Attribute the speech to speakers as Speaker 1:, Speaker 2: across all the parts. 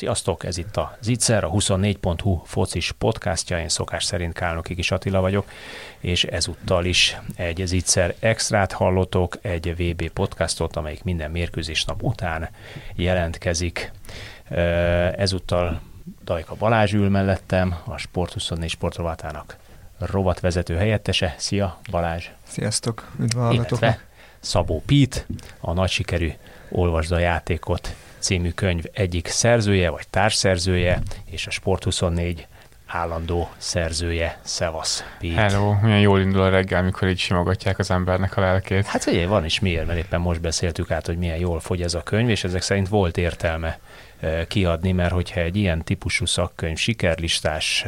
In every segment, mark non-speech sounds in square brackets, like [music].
Speaker 1: Sziasztok, ez itt a Zicser, a 24.hu focis podcastja, én szokás szerint Kálnoki Kis Attila vagyok, és ezúttal is egy Zicser extrát hallotok, egy VB podcastot, amelyik minden mérkőzés nap után jelentkezik. Ezúttal Dajka Balázs ül mellettem, a Sport24 sportrovatának rovatvezető helyettese. Szia Balázs!
Speaker 2: Sziasztok, üdv
Speaker 1: Szabó Pít, a nagy sikerű Olvasd a játékot című könyv egyik szerzője, vagy társszerzője, és a Sport24 állandó szerzője. Szevasz,
Speaker 3: Pete. Hello, milyen jól indul a reggel, amikor így simogatják az embernek a lelkét.
Speaker 1: Hát ugye van is miért, mert éppen most beszéltük át, hogy milyen jól fogy ez a könyv, és ezek szerint volt értelme kiadni, mert hogyha egy ilyen típusú szakkönyv sikerlistás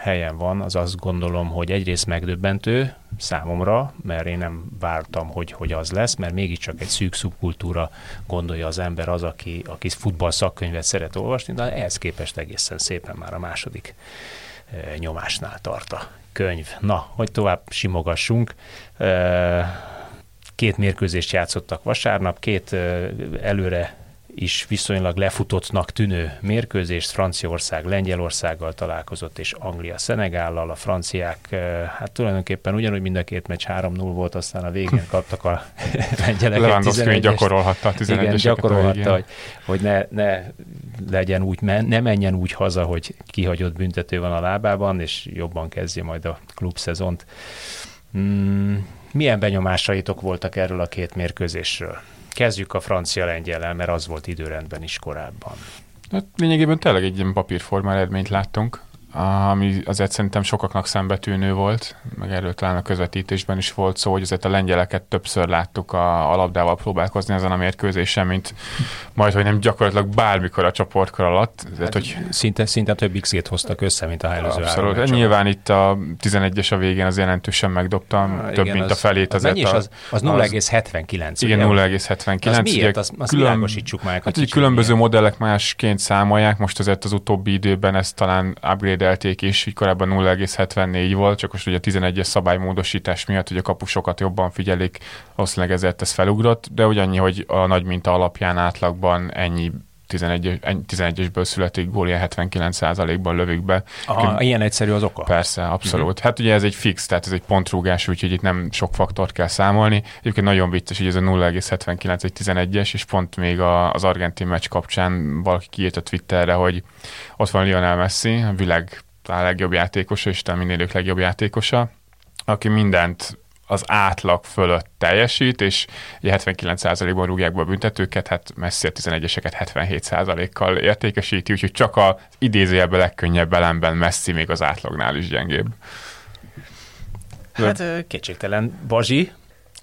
Speaker 1: helyen van, az azt gondolom, hogy egyrészt megdöbbentő számomra, mert én nem vártam, hogy, hogy az lesz, mert mégiscsak egy szűk szubkultúra gondolja az ember az, aki, aki futball szakkönyvet szeret olvasni, de ehhez képest egészen szépen már a második nyomásnál tart a könyv. Na, hogy tovább simogassunk. Két mérkőzést játszottak vasárnap, két előre is viszonylag lefutottnak tűnő mérkőzést. Franciaország Lengyelországgal találkozott, és Anglia Szenegállal. A franciák hát tulajdonképpen ugyanúgy mind a két meccs 3-0 volt, aztán a végén kaptak a [laughs] lengyelek.
Speaker 3: Lewandowski gyakorolhatta a 11 Igen,
Speaker 1: gyakorolhatta, hogy, hogy ne, ne legyen úgy, ne menjen úgy haza, hogy kihagyott büntető van a lábában, és jobban kezdje majd a klubszezont. Hmm, milyen benyomásaitok voltak erről a két mérkőzésről? Kezdjük a francia lengyellel, mert az volt időrendben is korábban.
Speaker 3: Hát lényegében tényleg egy ilyen papírforma eredményt láttunk ami azért szerintem sokaknak szembetűnő volt, meg erről talán a közvetítésben is volt szó, hogy azért a lengyeleket többször láttuk a, a labdával próbálkozni ezen a mérkőzésen, mint majd, hogy nem gyakorlatilag bármikor a csoportkor alatt.
Speaker 1: Hát, hogy szinte, szinte több x hoztak össze, mint a előző
Speaker 3: Abszolút. Hát nyilván itt a 11-es a végén az jelentősen megdobtam, ah, több, igen, mint az, a felét.
Speaker 1: Az,
Speaker 3: azért
Speaker 1: az, az, az 0,79.
Speaker 3: Igen, 0,79. Az
Speaker 1: miért? Az, az külön, világosítsuk
Speaker 3: már. Hát, különböző modellek másként számolják, most azért az utóbbi időben ezt talán upgrade upgrade is, így korábban 0,74 volt, csak most ugye a 11-es szabálymódosítás miatt, hogy a kapusokat jobban figyelik, valószínűleg ezért ez felugrott, de ugyannyi, hogy a nagy minta alapján átlagban ennyi 11, 11-esből születik gól, ilyen 79%-ban lövik be.
Speaker 1: Aha, ilyen egyszerű az oka?
Speaker 3: Persze, abszolút. Uh-huh. Hát ugye ez egy fix, tehát ez egy pontrúgás, úgyhogy itt nem sok faktort kell számolni. Egyébként nagyon vicces, hogy ez a 0,79 egy 11-es, és pont még a, az argentin meccs kapcsán valaki kiírt a Twitterre, hogy ott van Lionel Messi, a világ a legjobb játékosa, és talán minél legjobb játékosa, aki mindent az átlag fölött teljesít, és 79%-ban rúgják be a büntetőket, hát messze a 11-eseket 77%-kal értékesíti, úgyhogy csak az idézőjelben legkönnyebb elemben messzi még az átlagnál is gyengébb.
Speaker 1: Hát kétségtelen Bazsi,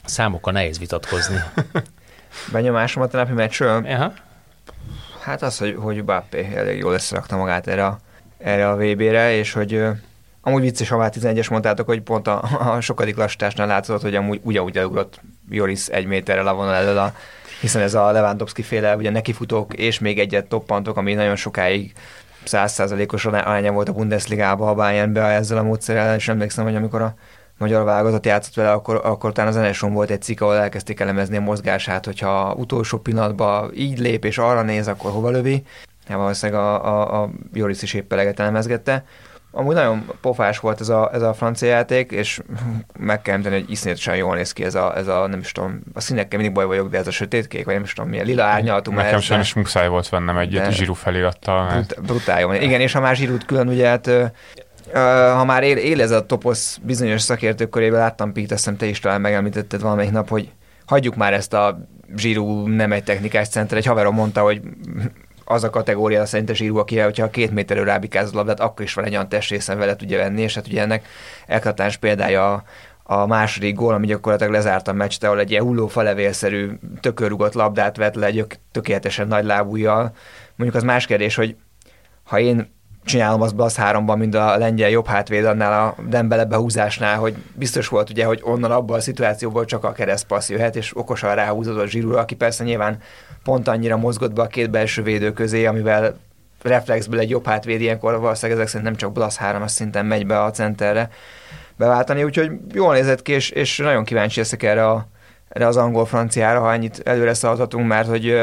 Speaker 1: számokkal nehéz vitatkozni. [laughs]
Speaker 2: Benyomásomat a napi meccsről? Aha. Hát az, hogy, hogy Bappé elég jól összerakta magát erre a, erre a VB-re, és hogy Amúgy vicces, ha már 11-es mondtátok, hogy pont a, a sokadik lassításnál látszott, hogy amúgy ugyanúgy elugrott Joris egy méterrel a vonal elől, a, hiszen ez a Lewandowski féle, ugye nekifutók és még egyet toppantok, ami nagyon sokáig százszázalékos aránya volt a Bundesligába, a Bayernbe ezzel a módszerrel, és emlékszem, hogy amikor a magyar válogatott játszott vele, akkor, akkor talán az NSO volt egy cikk, ahol elkezdték elemezni a mozgását, hogyha utolsó pillanatban így lép és arra néz, akkor hova lövi. Ja, valószínűleg a, a, a Joris is épp elemezgette. Amúgy nagyon pofás volt ez a, ez a francia játék, és meg kell említeni, hogy iszonyatosan jól néz ki ez a, ez a, nem is tudom, a színekkel mindig baj vagyok, de ez a sötétkék, vagy nem is tudom milyen lila árnyalatú.
Speaker 3: Nekem sajnos muszáj volt vennem egyet zsíru felirattal.
Speaker 2: Mert... brutál jó. Igen, és ha már zsírút külön, ugye hát ha már él, él ez a toposz bizonyos szakértők körében, láttam Pete, azt hiszem te is talán megemlítetted valamelyik nap, hogy hagyjuk már ezt a zsírú nem egy technikás center. Egy haverom mondta, hogy az a kategória szerintem zsírú, aki, hogyha a két méterről rábikáz a labdát, akkor is van egy olyan testrészen vele tudja venni, és hát ugye ennek eklatás példája a, a második gól, ami gyakorlatilag lezárta a meccset, ahol egy ilyen hulló falevélszerű tökörrugott labdát vett le egy tökéletesen nagy lábújjal. Mondjuk az más kérdés, hogy ha én csinálom az háromban, mint a lengyel jobb hátvéd annál a Dembele behúzásnál, hogy biztos volt ugye, hogy onnan abban a szituációból csak a keresztpassz jöhet, és okosan ráhúzott Zsirúra, aki persze nyilván pont annyira mozgott be a két belső védő közé, amivel reflexből egy jobb hátvéd ilyenkor valószínűleg ezek szerint nem csak Blasz 3 szinten megy be a centerre beváltani, úgyhogy jól nézett ki, és, és nagyon kíváncsi leszek erre, a, erre az angol-franciára, ha ennyit előre szaladhatunk, mert hogy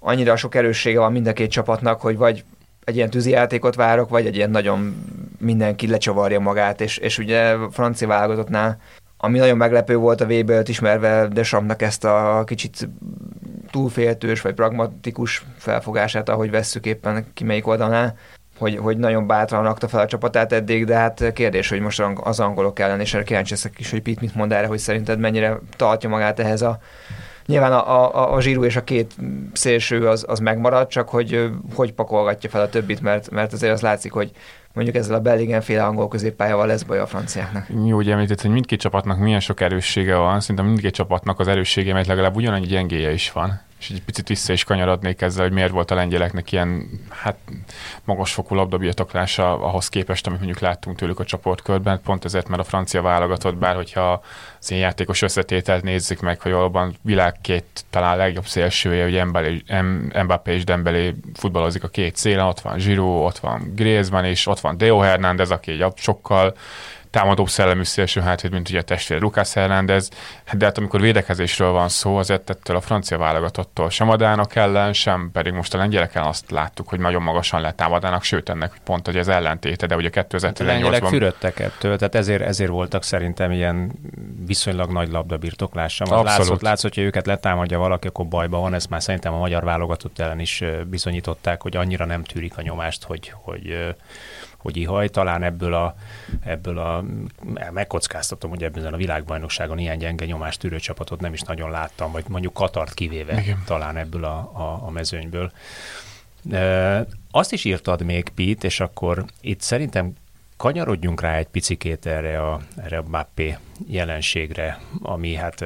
Speaker 2: annyira sok erőssége van mind a két csapatnak, hogy vagy egy ilyen tűzijátékot várok, vagy egy ilyen nagyon mindenki lecsavarja magát, és, és ugye francia válogatottnál, ami nagyon meglepő volt a vb ismerve Desampnak ezt a kicsit túlféltős vagy pragmatikus felfogását, ahogy vesszük éppen ki melyik oldalnál, hogy, hogy nagyon bátran rakta fel a csapatát eddig, de hát kérdés, hogy most az angolok ellen, és erre kíváncsi is, hogy Pitt mit mond erre, hogy szerinted mennyire tartja magát ehhez a Nyilván a, a, a zsírú és a két szélső az, az megmarad, csak hogy hogy pakolgatja fel a többit, mert, mert azért az látszik, hogy mondjuk ezzel a Belligen féle angol középpályával lesz baj a franciáknak.
Speaker 3: Jó, ugye említett, hogy mindkét csapatnak milyen sok erőssége van, szerintem mindkét csapatnak az erőssége, mert legalább ugyanannyi gyengéje is van és egy picit vissza is kanyarodnék ezzel, hogy miért volt a lengyeleknek ilyen hát magasfokú labdabirtoklása ahhoz képest, amit mondjuk láttunk tőlük a csoportkörben, pont ezért, mert a francia válogatott, bár hogyha az én játékos összetételt nézzük meg, hogy valóban világ két talán legjobb szélsője, hogy Mbappé és Dembélé futballozik a két szélen, ott van Giroud, ott van Griezmann, és ott van Deo Hernández, aki egy sokkal támadóbb szellemű szélső hátvéd, mint ugye a testvér Lucas Hernández, de hát amikor védekezésről van szó, azért ettől a francia válogatottól sem Adának ellen, sem pedig most a lengyeleken azt láttuk, hogy nagyon magasan lett támadának, sőt ennek pont hogy az ellentéte, de ugye 2018-ban... A
Speaker 1: lengyelek fürödtek ettől, tehát ezért, ezért voltak szerintem ilyen viszonylag nagy labdabirtoklása. Látszott, látszott, hogy őket letámadja valaki, akkor bajban van, ezt már szerintem a magyar válogatott ellen is bizonyították, hogy annyira nem tűrik a nyomást, hogy, hogy hogy ihaj. Talán ebből a, ebből a megkockáztatom, hogy ebben a világbajnokságon ilyen gyenge nyomást tűrő csapatot nem is nagyon láttam, vagy mondjuk Katart kivéve Igen. talán ebből a, a, a mezőnyből. E, azt is írtad még, Pete, és akkor itt szerintem kanyarodjunk rá egy picikét erre a, erre a Mbappé jelenségre, ami hát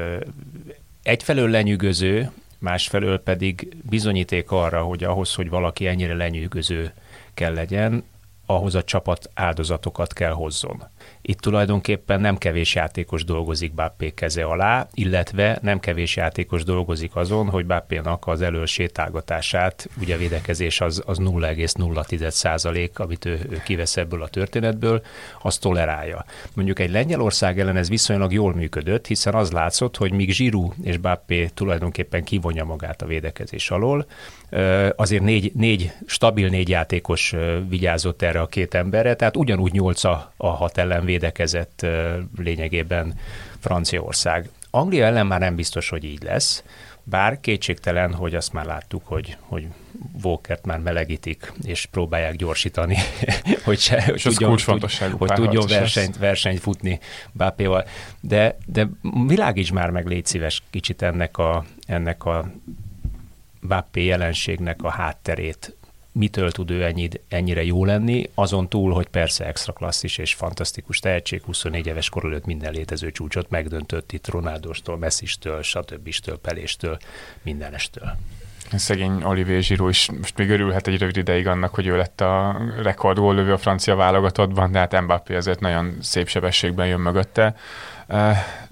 Speaker 1: egyfelől lenyűgöző, másfelől pedig bizonyíték arra, hogy ahhoz, hogy valaki ennyire lenyűgöző kell legyen, ahhoz a csapat áldozatokat kell hozzon. Itt tulajdonképpen nem kevés játékos dolgozik Bappé keze alá, illetve nem kevés játékos dolgozik azon, hogy Bappénak az elől sétálgatását, ugye a védekezés az, az 0,0 százalék, amit ő, ő kivesz ebből a történetből, azt tolerálja. Mondjuk egy Lengyelország ellen ez viszonylag jól működött, hiszen az látszott, hogy míg Zsirú és Bappé tulajdonképpen kivonja magát a védekezés alól, azért négy, négy stabil négy játékos vigyázott erre a két emberre, tehát ugyanúgy nyolc a, a hat ellen védekezett lényegében Franciaország. Anglia ellen már nem biztos, hogy így lesz, bár kétségtelen, hogy azt már láttuk, hogy, hogy Walkert már melegítik, és próbálják gyorsítani, [laughs] hogy, se, hogy tudjon, tud, hogy tudjon versenyt, versenyt futni Bápéval. De, de világíts már meg, légy szíves kicsit ennek a, ennek a Bappé jelenségnek a hátterét, mitől tud ő ennyi, ennyire jó lenni, azon túl, hogy persze extra klasszis és fantasztikus tehetség, 24 éves kor előtt minden létező csúcsot megdöntött itt Ronaldostól, Messistől, stb. Peléstől, mindenestől.
Speaker 3: Szegény Olivier Giroud is most még örülhet egy rövid ideig annak, hogy ő lett a rekordgól lövő a francia válogatottban, de hát Mbappé azért nagyon szép sebességben jön mögötte.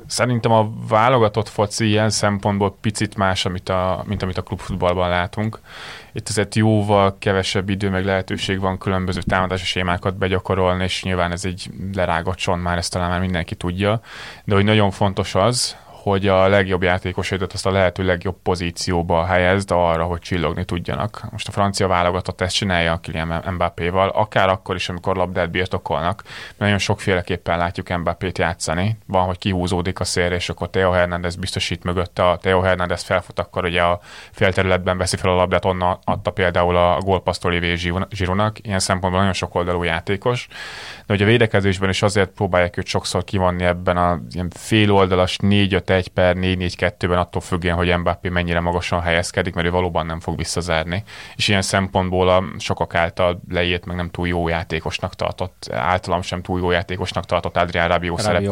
Speaker 3: Szerintem a válogatott foci ilyen szempontból picit más, amit a, mint amit a klubfutballban látunk. Itt azért jóval kevesebb idő, meg lehetőség van különböző támadási sémákat begyakorolni, és nyilván ez egy lerágott son már, ezt talán már mindenki tudja. De hogy nagyon fontos az, hogy a legjobb játékosaidat azt a lehető legjobb pozícióba helyezd arra, hogy csillogni tudjanak. Most a francia válogatott ezt csinálja a Kylian Mbappé-val, akár akkor is, amikor labdát birtokolnak. Nagyon sokféleképpen látjuk Mbappét játszani. Van, hogy kihúzódik a szél, és akkor Theo Hernández biztosít mögötte. A Theo Hernández felfut, akkor ugye a félterületben veszi fel a labdát, onnan adta például a gólpaszt Olivier Zsironak. Ilyen szempontból nagyon sok oldalú játékos. De ugye a védekezésben is azért próbálják őt sokszor kivonni ebben a ilyen féloldalas négy-öt 5-1 per 4-4-2-ben attól függően, hogy Mbappé mennyire magasan helyezkedik, mert ő valóban nem fog visszazárni. És ilyen szempontból a sokak által leírt, meg nem túl jó játékosnak tartott, általam sem túl jó játékosnak tartott Adrián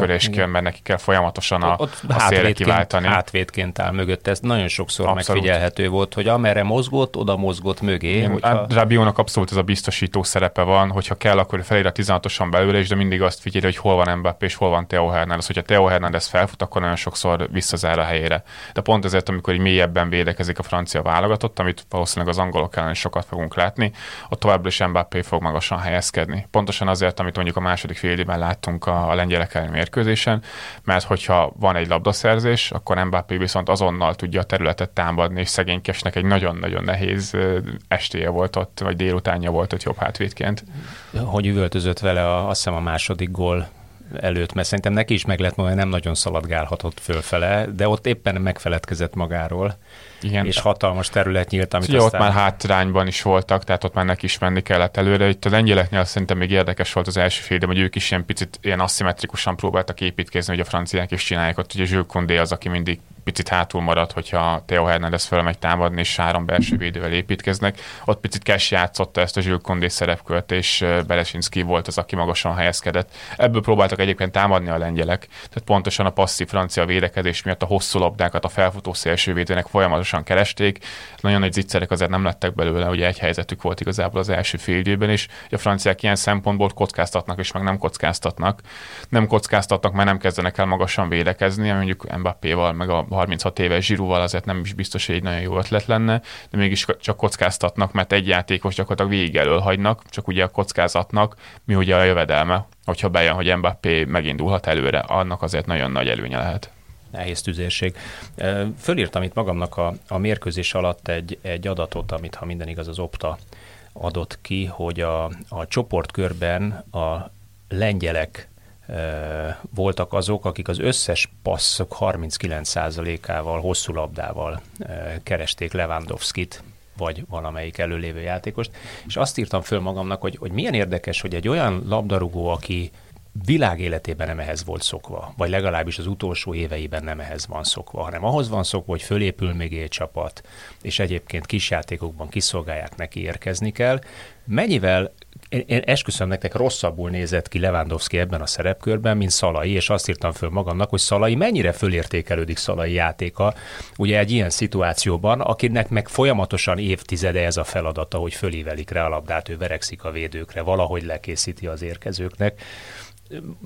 Speaker 3: és kell, mert neki kell folyamatosan a, ott a szélre kiváltani.
Speaker 1: Hátvédként áll mögött, ez nagyon sokszor abszolút. megfigyelhető volt, hogy amerre mozgott, oda mozgott mögé. Igen,
Speaker 3: hogyha... Rabiónak abszolút ez a biztosító szerepe van, hogyha kell, akkor felér a 16-osan belőle, és de mindig azt figyeli, hogy hol van Mbappé és hol van Theo Hernández. Hogyha Theo Hernández felfut, akkor nagyon sokszor visszazár a helyére. De pont ezért, amikor így mélyebben védekezik a francia válogatott, amit valószínűleg az angolok ellen is sokat fogunk látni, ott továbbra is Mbappé fog magasan helyezkedni. Pontosan azért, amit mondjuk a második fél láttunk a, a lengyelek ellen mérkőzésen, mert hogyha van egy labdaszerzés, akkor Mbappé viszont azonnal tudja a területet támadni, és szegénykesnek egy nagyon-nagyon nehéz estéje volt ott, vagy délutánja volt ott jobb hátvédként.
Speaker 1: Hogy üvöltözött vele a, azt hiszem a második gól előtt, mert szerintem neki is meg lett hogy nem nagyon szaladgálhatott fölfele, de ott éppen megfeledkezett magáról. Igen. és hatalmas terület nyílt,
Speaker 3: amit Ugye aztán... ott már hátrányban is voltak, tehát ott már neki is menni kellett előre. Itt a lengyeleknél szerintem még érdekes volt az első fél, de hogy ők is ilyen picit ilyen aszimmetrikusan próbáltak építkezni, hogy a franciák is csinálják. Ott ugye Condé az, aki mindig picit hátul marad, hogyha Theo Hernández fölmegy támadni, és három belső védővel építkeznek. Ott picit Cash játszotta ezt a Jules Condé szerepkört, és Belesinski volt az, aki magasan helyezkedett. Ebből próbáltak egyébként támadni a lengyelek, tehát pontosan a passzív francia védekezés miatt a hosszú labdákat a felfutó szélsővédőnek folyamatosan keresték. Nagyon nagy zicserek azért nem lettek belőle, ugye egy helyzetük volt igazából az első fél időben is. A franciák ilyen szempontból kockáztatnak, és meg nem kockáztatnak. Nem kockáztatnak, mert nem kezdenek el magasan védekezni, mondjuk Mbappéval, meg a 36 éves zsirúval azért nem is biztos, hogy egy nagyon jó ötlet lenne, de mégis csak kockáztatnak, mert egy játékos gyakorlatilag végig elől hagynak, csak ugye a kockázatnak mi ugye a jövedelme, hogyha bejön, hogy Mbappé megindulhat előre, annak azért nagyon nagy előnye lehet
Speaker 1: nehéz tüzérség. Fölírtam itt magamnak a, a mérkőzés alatt egy, egy adatot, amit ha minden igaz az Opta adott ki, hogy a, a csoportkörben a lengyelek voltak azok, akik az összes passzok 39%-ával, hosszú labdával keresték Lewandowski-t, vagy valamelyik előlévő játékost, és azt írtam föl magamnak, hogy, hogy milyen érdekes, hogy egy olyan labdarúgó, aki világ életében nem ehhez volt szokva, vagy legalábbis az utolsó éveiben nem ehhez van szokva, hanem ahhoz van szokva, hogy fölépül még egy csapat, és egyébként kisjátékokban kiszolgálják neki érkezni kell. Mennyivel én, én esküszöm nektek rosszabbul nézett ki Lewandowski ebben a szerepkörben, mint Szalai, és azt írtam föl magamnak, hogy Szalai mennyire fölértékelődik Szalai játéka, ugye egy ilyen szituációban, akinek meg folyamatosan évtizede ez a feladata, hogy fölívelik rá a labdát, ő verekszik a védőkre, valahogy lekészíti az érkezőknek.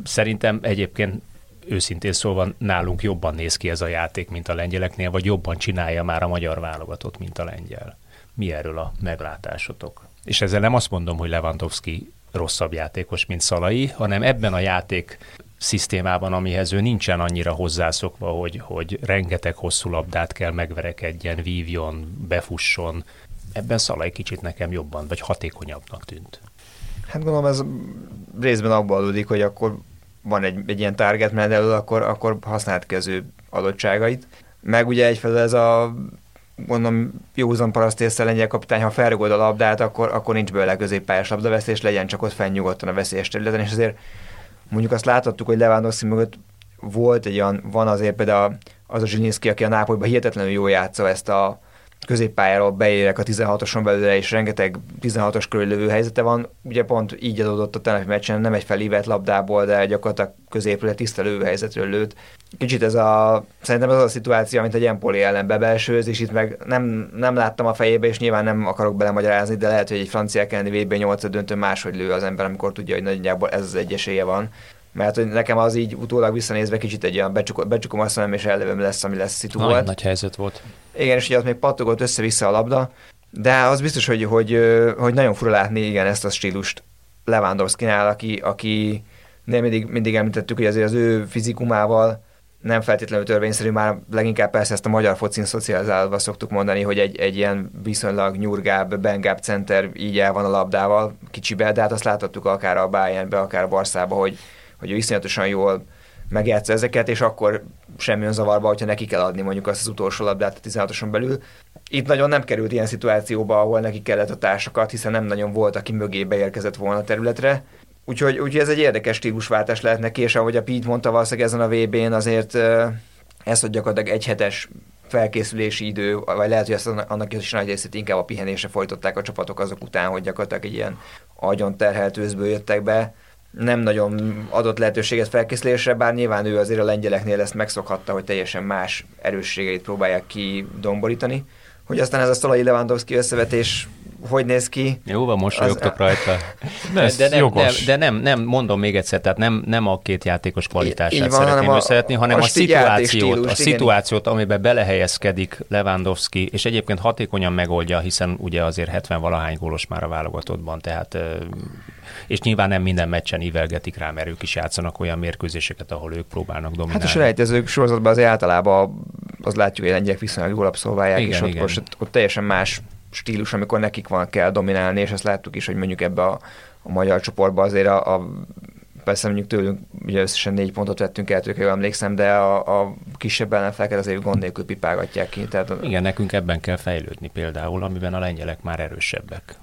Speaker 1: Szerintem egyébként őszintén szólva nálunk jobban néz ki ez a játék, mint a lengyeleknél, vagy jobban csinálja már a magyar válogatott, mint a lengyel. Mi erről a meglátásotok? És ezzel nem azt mondom, hogy Lewandowski rosszabb játékos, mint Szalai, hanem ebben a játék szisztémában, amihez ő nincsen annyira hozzászokva, hogy, hogy rengeteg hosszú labdát kell megverekedjen, vívjon, befusson. Ebben Szalai kicsit nekem jobban, vagy hatékonyabbnak tűnt.
Speaker 2: Hát gondolom ez részben abban adódik, hogy akkor van egy, egy ilyen target elől, akkor, akkor használt kező adottságait. Meg ugye egyfelől ez a mondom, józan parasztészsel lengyel kapitány, ha felrugod a labdát, akkor, akkor nincs belőle középpályás labdavesztés, legyen csak ott fenn a veszélyes területen, és azért mondjuk azt láthattuk, hogy Lewandowski mögött volt egy olyan, van azért például az a Zsinyszki, aki a Nápolyban hihetetlenül jól játsza ezt a középpályáról beérek a 16-oson belőle, és rengeteg 16-os körül helyzete van. Ugye pont így adódott a tegnapi meccsen, nem egy felívett labdából, de gyakorlatilag középről tiszta lövőhelyzetről lőtt. Kicsit ez a, szerintem ez az a szituáció, amit egy Empoli ellen bebelsőz, és itt meg nem, nem láttam a fejébe, és nyilván nem akarok belemagyarázni, de lehet, hogy egy francia elleni VB 8 döntő máshogy lő az ember, amikor tudja, hogy nagyjából ez az egy esélye van mert hogy nekem az így utólag visszanézve kicsit egy olyan becsukom, becsukom azt mondom, és ellövöm lesz, ami lesz szitu
Speaker 1: volt. Nagy helyzet volt.
Speaker 2: Igen, és ugye ott még pattogott össze-vissza a labda, de az biztos, hogy, hogy, hogy nagyon fura látni igen ezt a stílust Lewandowski-nál, aki, aki nem mindig, mindig említettük, hogy azért az ő fizikumával nem feltétlenül törvényszerű, már leginkább persze ezt a magyar focin szocializálva szoktuk mondani, hogy egy, egy ilyen viszonylag nyurgább, bengább center így el van a labdával kicsibe, de hát azt láthattuk akár a Bayernbe, akár a Barszába, hogy, hogy ő iszonyatosan jól megjátsza ezeket, és akkor semmi zavarba, hogyha neki kell adni mondjuk azt az utolsó labdát a 16 belül. Itt nagyon nem került ilyen szituációba, ahol neki kellett a társakat, hiszen nem nagyon volt, aki mögé beérkezett volna a területre. Úgyhogy, úgyhogy ez egy érdekes stílusváltás lehet neki, és ahogy a Pete mondta, valószínűleg ezen a VB-n azért ez, hogy gyakorlatilag egy hetes felkészülési idő, vagy lehet, hogy ezt annak is nagy részét inkább a pihenésre folytották a csapatok azok után, hogy gyakorlatilag egy ilyen agyon terhelt őszből jöttek be, nem nagyon adott lehetőséget felkészülésre, bár nyilván ő azért a lengyeleknél ezt megszokhatta, hogy teljesen más erősségeit próbálják kidomborítani. Hogy aztán ez a Szolai Lewandowski összevetés hogy néz ki.
Speaker 1: Jó van, mosolyogtok az... rajta. De, de, nem, nem, de nem, nem, mondom még egyszer, tehát nem, nem a két játékos kvalitását van, szeretném hanem összevetni, hanem a, a szituációt, a szituációt, amiben belehelyezkedik Lewandowski, és egyébként hatékonyan megoldja, hiszen ugye azért 70 valahány gólos már a válogatottban, tehát és nyilván nem minden meccsen ívelgetik rá, mert ők is játszanak olyan mérkőzéseket, ahol ők próbálnak dominálni. Hát
Speaker 2: a selejtezők sorozatban azért általában az látjuk, hogy lengyek viszonylag jól abszolválják, igen, és ott, igen. Most, ott teljesen más stílus, amikor nekik van kell dominálni, és ezt láttuk is, hogy mondjuk ebbe a, a magyar csoportba azért a, a persze mondjuk tőlünk ugye összesen négy pontot vettünk el, tőle, emlékszem, de a, a kisebb ellenfeleket azért gond nélkül pipálgatják ki. Tehát...
Speaker 1: Igen, nekünk ebben kell fejlődni például, amiben a lengyelek már erősebbek.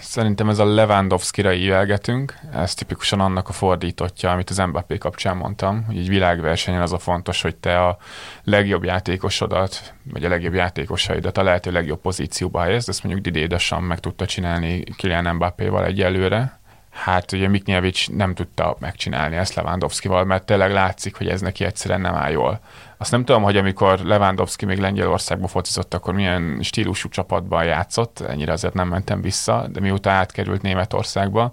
Speaker 3: Szerintem ez a Lewandowski-ra ívelgetünk, ez tipikusan annak a fordítottja, amit az Mbappé kapcsán mondtam, hogy egy világversenyen az a fontos, hogy te a legjobb játékosodat, vagy a legjobb játékosaidat a lehető legjobb pozícióba helyezd, ezt mondjuk Didier meg tudta csinálni Kylian Mbappé-val egyelőre, hát ugye Miknyevics nem tudta megcsinálni ezt Lewandowski-val, mert tényleg látszik, hogy ez neki egyszerűen nem áll jól. Azt nem tudom, hogy amikor Lewandowski még Lengyelországban focizott, akkor milyen stílusú csapatban játszott, ennyire azért nem mentem vissza, de mióta átkerült Németországba,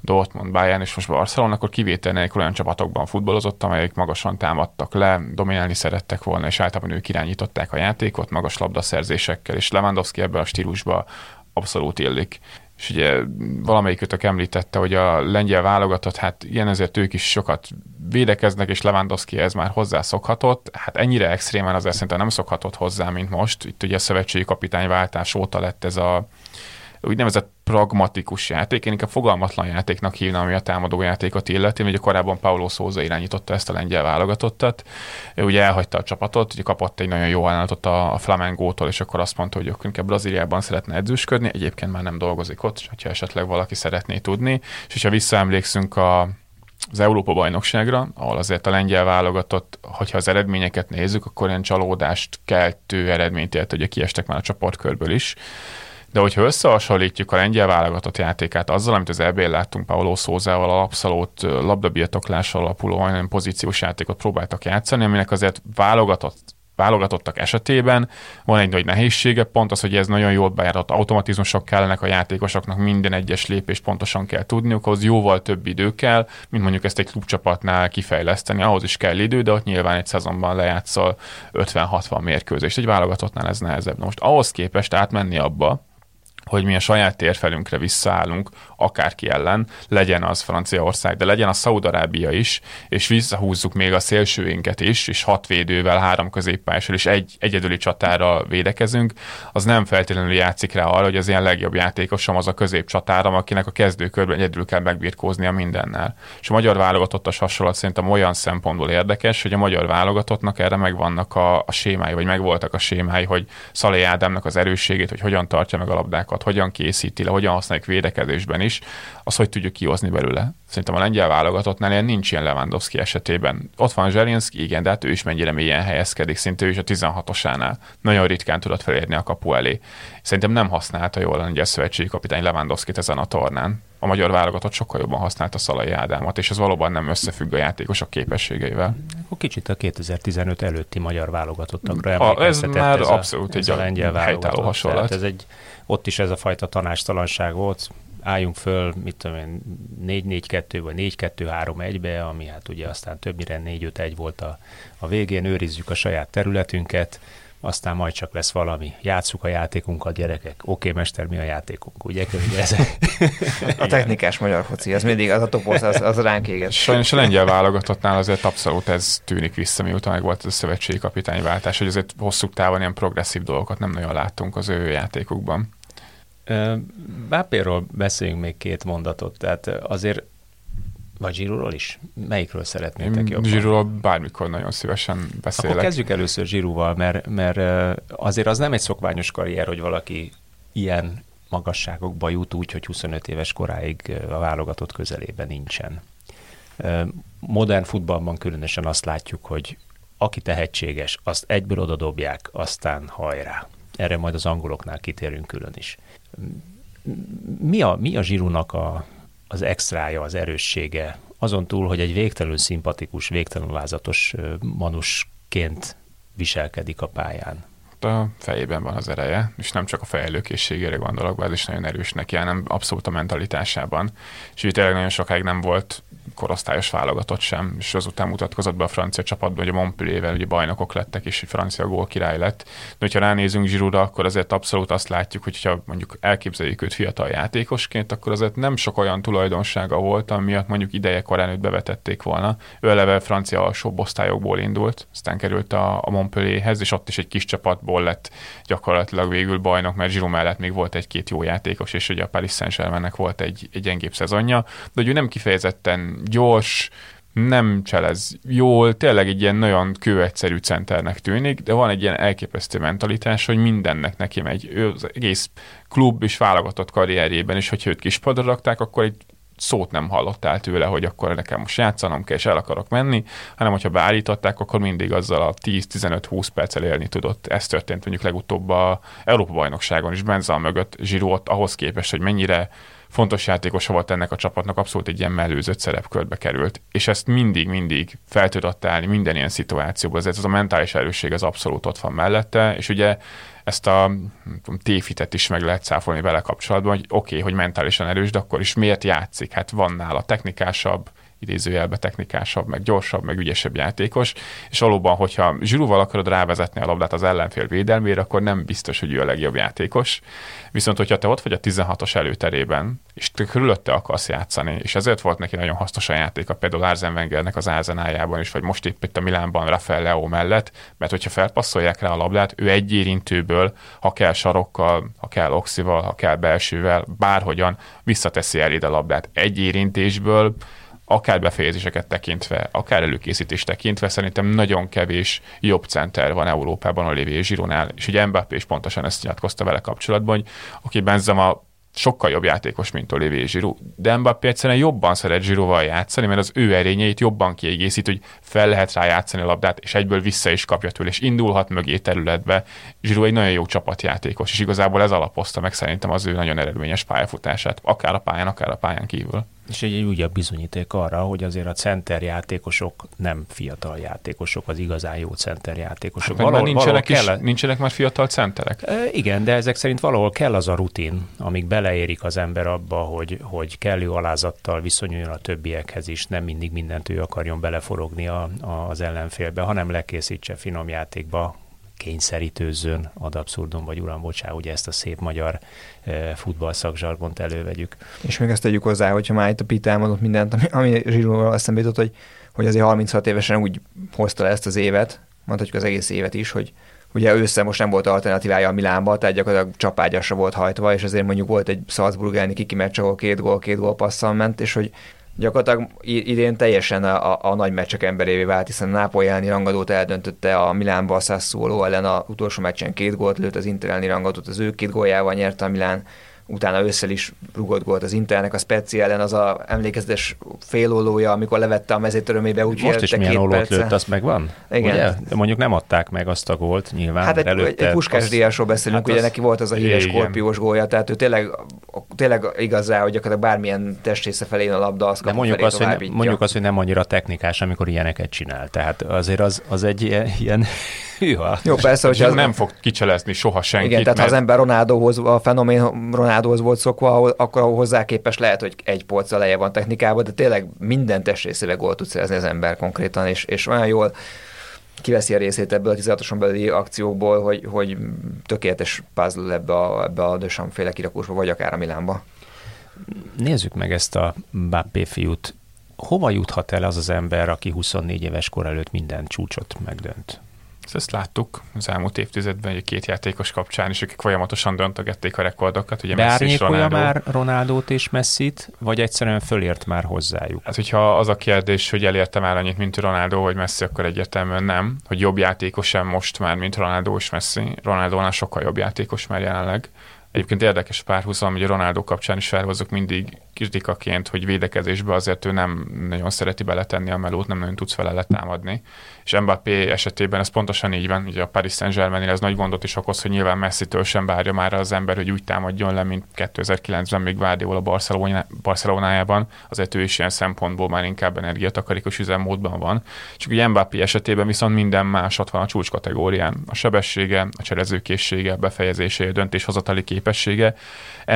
Speaker 3: Dortmund, Bayern és most Barcelona, akkor kivétel nélkül olyan csapatokban futballozott, amelyek magasan támadtak le, dominálni szerettek volna, és általában ők irányították a játékot magas labdaszerzésekkel, és Lewandowski ebben a stílusban abszolút illik és ugye valamelyikötök említette, hogy a lengyel válogatott, hát ilyen ezért ők is sokat védekeznek, és Lewandowski ez már hozzászokhatott. Hát ennyire extrémen azért szerintem nem szokhatott hozzá, mint most. Itt ugye a szövetségi kapitányváltás óta lett ez a úgynevezett pragmatikus játék, én inkább fogalmatlan játéknak hívnám, ami a támadó játékot illeti, ugye korábban Paulo Souza irányította ezt a lengyel válogatottat, ő ugye elhagyta a csapatot, ugye kapott egy nagyon jó ajánlatot a, a Flamengo-tól, és akkor azt mondta, hogy inkább Brazíliában szeretne edzősködni, egyébként már nem dolgozik ott, hogyha esetleg valaki szeretné tudni, és ha visszaemlékszünk a az Európa bajnokságra, ahol azért a lengyel válogatott, hogyha az eredményeket nézzük, akkor ilyen csalódást keltő eredményt élt, hogy kiestek már a csoportkörből is. De hogyha összehasonlítjuk a lengyel válogatott játékát azzal, amit az EB-n láttunk Paulo Szózával, a abszolút labdabirtoklással alapuló olyan pozíciós játékot próbáltak játszani, aminek azért válogatott válogatottak esetében van egy nagy nehézsége, pont az, hogy ez nagyon jól bejáratott automatizmusok kellenek a játékosoknak, minden egyes lépést pontosan kell tudniuk, ahhoz jóval több idő kell, mint mondjuk ezt egy klubcsapatnál kifejleszteni, ahhoz is kell idő, de ott nyilván egy szezonban lejátszol 50-60 mérkőzést, egy válogatottnál ez nehezebb. most ahhoz képest átmenni abba, hogy mi a saját térfelünkre visszaállunk, akárki ellen, legyen az Franciaország, de legyen a Szaudarábia is, és visszahúzzuk még a szélsőinket is, és hat védővel, három középpályással és egy egyedüli csatára védekezünk, az nem feltétlenül játszik rá arra, hogy az ilyen legjobb játékosom az a középcsatáram, akinek a kezdőkörben egyedül kell megbirkóznia mindennel. És a magyar válogatottas hasonlat szerintem olyan szempontból érdekes, hogy a magyar válogatottnak erre megvannak a, a sémái, vagy megvoltak a sémái, hogy Szalé Ádámnak az erősségét, hogy hogyan tartja meg a labdákat, hogyan készíti le, hogyan használjuk védekezésben is, az hogy tudjuk kihozni belőle. Szerintem a lengyel válogatottnál ilyen nincs ilyen Lewandowski esetében. Ott van Zselinski, igen, de hát ő is mennyire mélyen helyezkedik, szinte ő is a 16-osánál. Nagyon ritkán tudott felérni a kapu elé. Szerintem nem használta jól a lengyel szövetségi kapitány lewandowski ezen a tornán. A magyar válogatott sokkal jobban használta Szalai Ádámot, és ez valóban nem összefügg a játékosok képességeivel.
Speaker 1: Kicsit a 2015 előtti magyar válogatottakra
Speaker 3: a, Ez már ez abszolút a, egy a lengyel helytálló hasonlat.
Speaker 1: ez egy, ott is ez a fajta tanástalanság volt, álljunk föl, mit tudom én, 4-4-2 vagy 4-2-3-1-be, ami hát ugye aztán többnyire 4-5-1 volt a, a végén, őrizzük a saját területünket, aztán majd csak lesz valami. Játsszuk a játékunkat, gyerekek. Oké, okay, mester, mi a játékunk, [laughs] ugye? Ez...
Speaker 2: a technikás magyar foci, az mindig, az a toposz, az, az ránk éget.
Speaker 3: Sajnos a lengyel válogatottnál azért abszolút ez tűnik vissza, miután meg volt a szövetségi kapitányváltás, hogy azért hosszú távon ilyen progresszív dolgokat nem nagyon láttunk az ő játékukban.
Speaker 1: Bápéról beszéljünk még két mondatot, tehát azért vagy Zsirúról is? Melyikről szeretnétek jobban?
Speaker 3: Zsirúról bármikor nagyon szívesen beszélek.
Speaker 1: Akkor kezdjük először Zsirúval, mert, mert azért az nem egy szokványos karrier, hogy valaki ilyen magasságokba jut úgy, hogy 25 éves koráig a válogatott közelében nincsen. Modern futballban különösen azt látjuk, hogy aki tehetséges, azt egyből odadobják, aztán hajrá. Erre majd az angoloknál kitérünk külön is. Mi a, mi a zsírunak a, az extrája, az erőssége, azon túl, hogy egy végtelenül szimpatikus, végtelenül lázatos manusként viselkedik a pályán?
Speaker 3: a fejében van az ereje, és nem csak a fejlőkészségére gondolok, bár ez is nagyon erős neki, hanem abszolút a mentalitásában. És így tényleg nagyon sokáig nem volt korosztályos válogatott sem, és azután mutatkozott be a francia csapatban, hogy a Montpelliervel ugye bajnokok lettek, és francia gól király lett. De hogyha ránézünk Zsirúra, akkor azért abszolút azt látjuk, hogyha mondjuk elképzeljük őt fiatal játékosként, akkor azért nem sok olyan tulajdonsága volt, ami miatt mondjuk ideje korán őt bevetették volna. Ő eleve francia alsó osztályokból indult, aztán került a, a Montpellierhez, és ott is egy kis csapatból lett gyakorlatilag végül bajnok, mert Zsirú mellett még volt egy-két jó játékos, és ugye a Paris Saint-Germainnek volt egy, egy gyengébb szezonja, de hogy ő nem kifejezetten gyors, nem cselez jól, tényleg egy ilyen nagyon kőegyszerű centernek tűnik, de van egy ilyen elképesztő mentalitás, hogy mindennek neki megy. Ő az egész klub és válogatott karrierjében is, hogyha őt kispadra rakták, akkor egy szót nem hallottál tőle, hogy akkor nekem most játszanom kell, és el akarok menni, hanem hogyha beállították, akkor mindig azzal a 10-15-20 perccel élni tudott. Ez történt mondjuk legutóbb a Európa bajnokságon is, Benzal mögött Zsiró ahhoz képest, hogy mennyire fontos játékos volt ennek a csapatnak, abszolút egy ilyen mellőzött szerepkörbe került. És ezt mindig-mindig fel tudott állni minden ilyen szituációban. Ez, ez a mentális erősség az abszolút ott van mellette, és ugye ezt a tudom, téfitet is meg lehet száfolni vele kapcsolatban, hogy oké, okay, hogy mentálisan erős, de akkor is miért játszik? Hát van nála technikásabb, idézőjelbe technikásabb, meg gyorsabb, meg ügyesebb játékos, és valóban, hogyha zsirúval akarod rávezetni a labdát az ellenfél védelmére, akkor nem biztos, hogy ő a legjobb játékos. Viszont, hogyha te ott vagy a 16-os előterében, és te körülötte akarsz játszani, és ezért volt neki nagyon hasznos a játék, a például Arzen Wengernek az Ázenájában is, vagy most épp itt a Milánban Rafael Leo mellett, mert hogyha felpasszolják rá a labdát, ő egy érintőből, ha kell sarokkal, ha kell oxival, ha kell belsővel, bárhogyan visszateszi eléd a labdát. Egy érintésből akár befejezéseket tekintve, akár előkészítést tekintve, szerintem nagyon kevés jobb center van Európában a Olivier Zsironál, és ugye Mbappé is pontosan ezt nyilatkozta vele kapcsolatban, hogy oké, Benzema sokkal jobb játékos, mint Olivier Giroud, de Mbappé egyszerűen jobban szeret Giroudval játszani, mert az ő erényeit jobban kiegészít, hogy fel lehet rá játszani a labdát, és egyből vissza is kapja tőle, és indulhat mögé területbe. Giroud egy nagyon jó csapatjátékos, és igazából ez alapozta meg szerintem az ő nagyon eredményes pályafutását, akár a pályán, akár a pályán kívül.
Speaker 1: És egy újabb bizonyíték arra, hogy azért a center játékosok nem fiatal játékosok, az igazán jó center játékosok. Hát,
Speaker 3: valahol, nincsenek, valahol kell, is, nincsenek már fiatal centerek?
Speaker 1: E, igen, de ezek szerint valahol kell az a rutin, amíg beleérik az ember abba, hogy, hogy kellő alázattal viszonyuljon a többiekhez is, nem mindig mindent ő akarjon beleforogni a, a, az ellenfélbe, hanem lekészítse finom játékba, kényszerítőzzön ad abszurdum, vagy uram, bocsá, ugye ezt a szép magyar e, futballszakzsargont elővegyük.
Speaker 2: És még ezt tegyük hozzá, hogyha már itt a Pita elmondott mindent, ami, ami Zsíróval eszembe jutott, hogy, hogy azért 36 évesen úgy hozta le ezt az évet, mondhatjuk az egész évet is, hogy ugye ősszel most nem volt alternatívája a Milánba, tehát gyakorlatilag csapágyasra volt hajtva, és azért mondjuk volt egy Salzburg elleni kiki meccs, ahol két gól, két gól passzal ment, és hogy gyakorlatilag idén teljesen a, a, a nagy meccsek emberévé vált, hiszen Nápoly elleni rangadót eldöntötte a Milánba a Sassuolo ellen a utolsó meccsen két gólt lőtt, az Inter elleni rangadót az ő két góljával nyerte a Milán, utána ősszel is rugott gólt az Internek, a Speci ellen az a emlékezetes félólója, amikor levette a mezét örömébe, úgy
Speaker 1: Most is milyen ólót lőtt, azt megvan? Igen. Ugye? De mondjuk nem adták meg azt a gólt, nyilván.
Speaker 2: Hát egy, előtte, egy puskás az... díjasról beszélünk, hát ugye az... neki volt az a híres skorpiós gólja, tehát ő tényleg, tényleg igaz rá, hogy gyakorlatilag bármilyen testrésze felé a labda, az
Speaker 1: De mondjuk azt, hogy, mondjuk azt, hogy nem annyira technikás, amikor ilyeneket csinál. Tehát azért az, az egy ilyen, ilyen
Speaker 3: Hűha. Jó, persze, hogy az nem fog kicselezni soha senki.
Speaker 2: Igen, tehát mert... ha az ember Ronaldohoz, a fenomén Ronaldohoz volt szokva, akkor hozzá képes lehet, hogy egy polc eleje van technikában, de tényleg minden testrészébe gólt tud szerezni az ember konkrétan, és, és olyan jól kiveszi a részét ebből a 16 belüli akciókból, hogy, hogy tökéletes puzzle ebbe a, ebbe a Dösam féle kirakósba, vagy akár a Milánba.
Speaker 1: Nézzük meg ezt a Bappé fiút. Hova juthat el az az ember, aki 24 éves kor előtt minden csúcsot megdönt?
Speaker 3: Ezt láttuk az elmúlt évtizedben, hogy két játékos kapcsán is, akik folyamatosan döntögették a rekordokat. Ugye
Speaker 1: Messi és Ronaldo. már Ronaldót és Messit, vagy egyszerűen fölért már hozzájuk?
Speaker 3: Hát, hogyha az a kérdés, hogy elérte már annyit, mint Ronaldo vagy Messi, akkor egyértelműen nem. Hogy jobb játékos sem most már, mint Ronaldo és Messi. Ronaldónál sokkal jobb játékos már jelenleg. Egyébként érdekes párhuzam, hogy a Ronaldo kapcsán is felhozok mindig kritikaként, hogy védekezésbe azért ő nem nagyon szereti beletenni a melót, nem nagyon tudsz vele letámadni. És Mbappé esetében ez pontosan így van, ugye a Paris Saint-Germain ez nagy gondot is okoz, hogy nyilván Messi-től sem várja már az ember, hogy úgy támadjon le, mint 2009-ben még Guardiola Barcelona, Barcelonájában, azért ő is ilyen szempontból már inkább energiatakarékos üzemmódban van. Csak ugye Mbappé esetében viszont minden más ott van a csúcs kategórián. A sebessége, a cselezőkészsége, befejezése, a döntéshozatali képessége.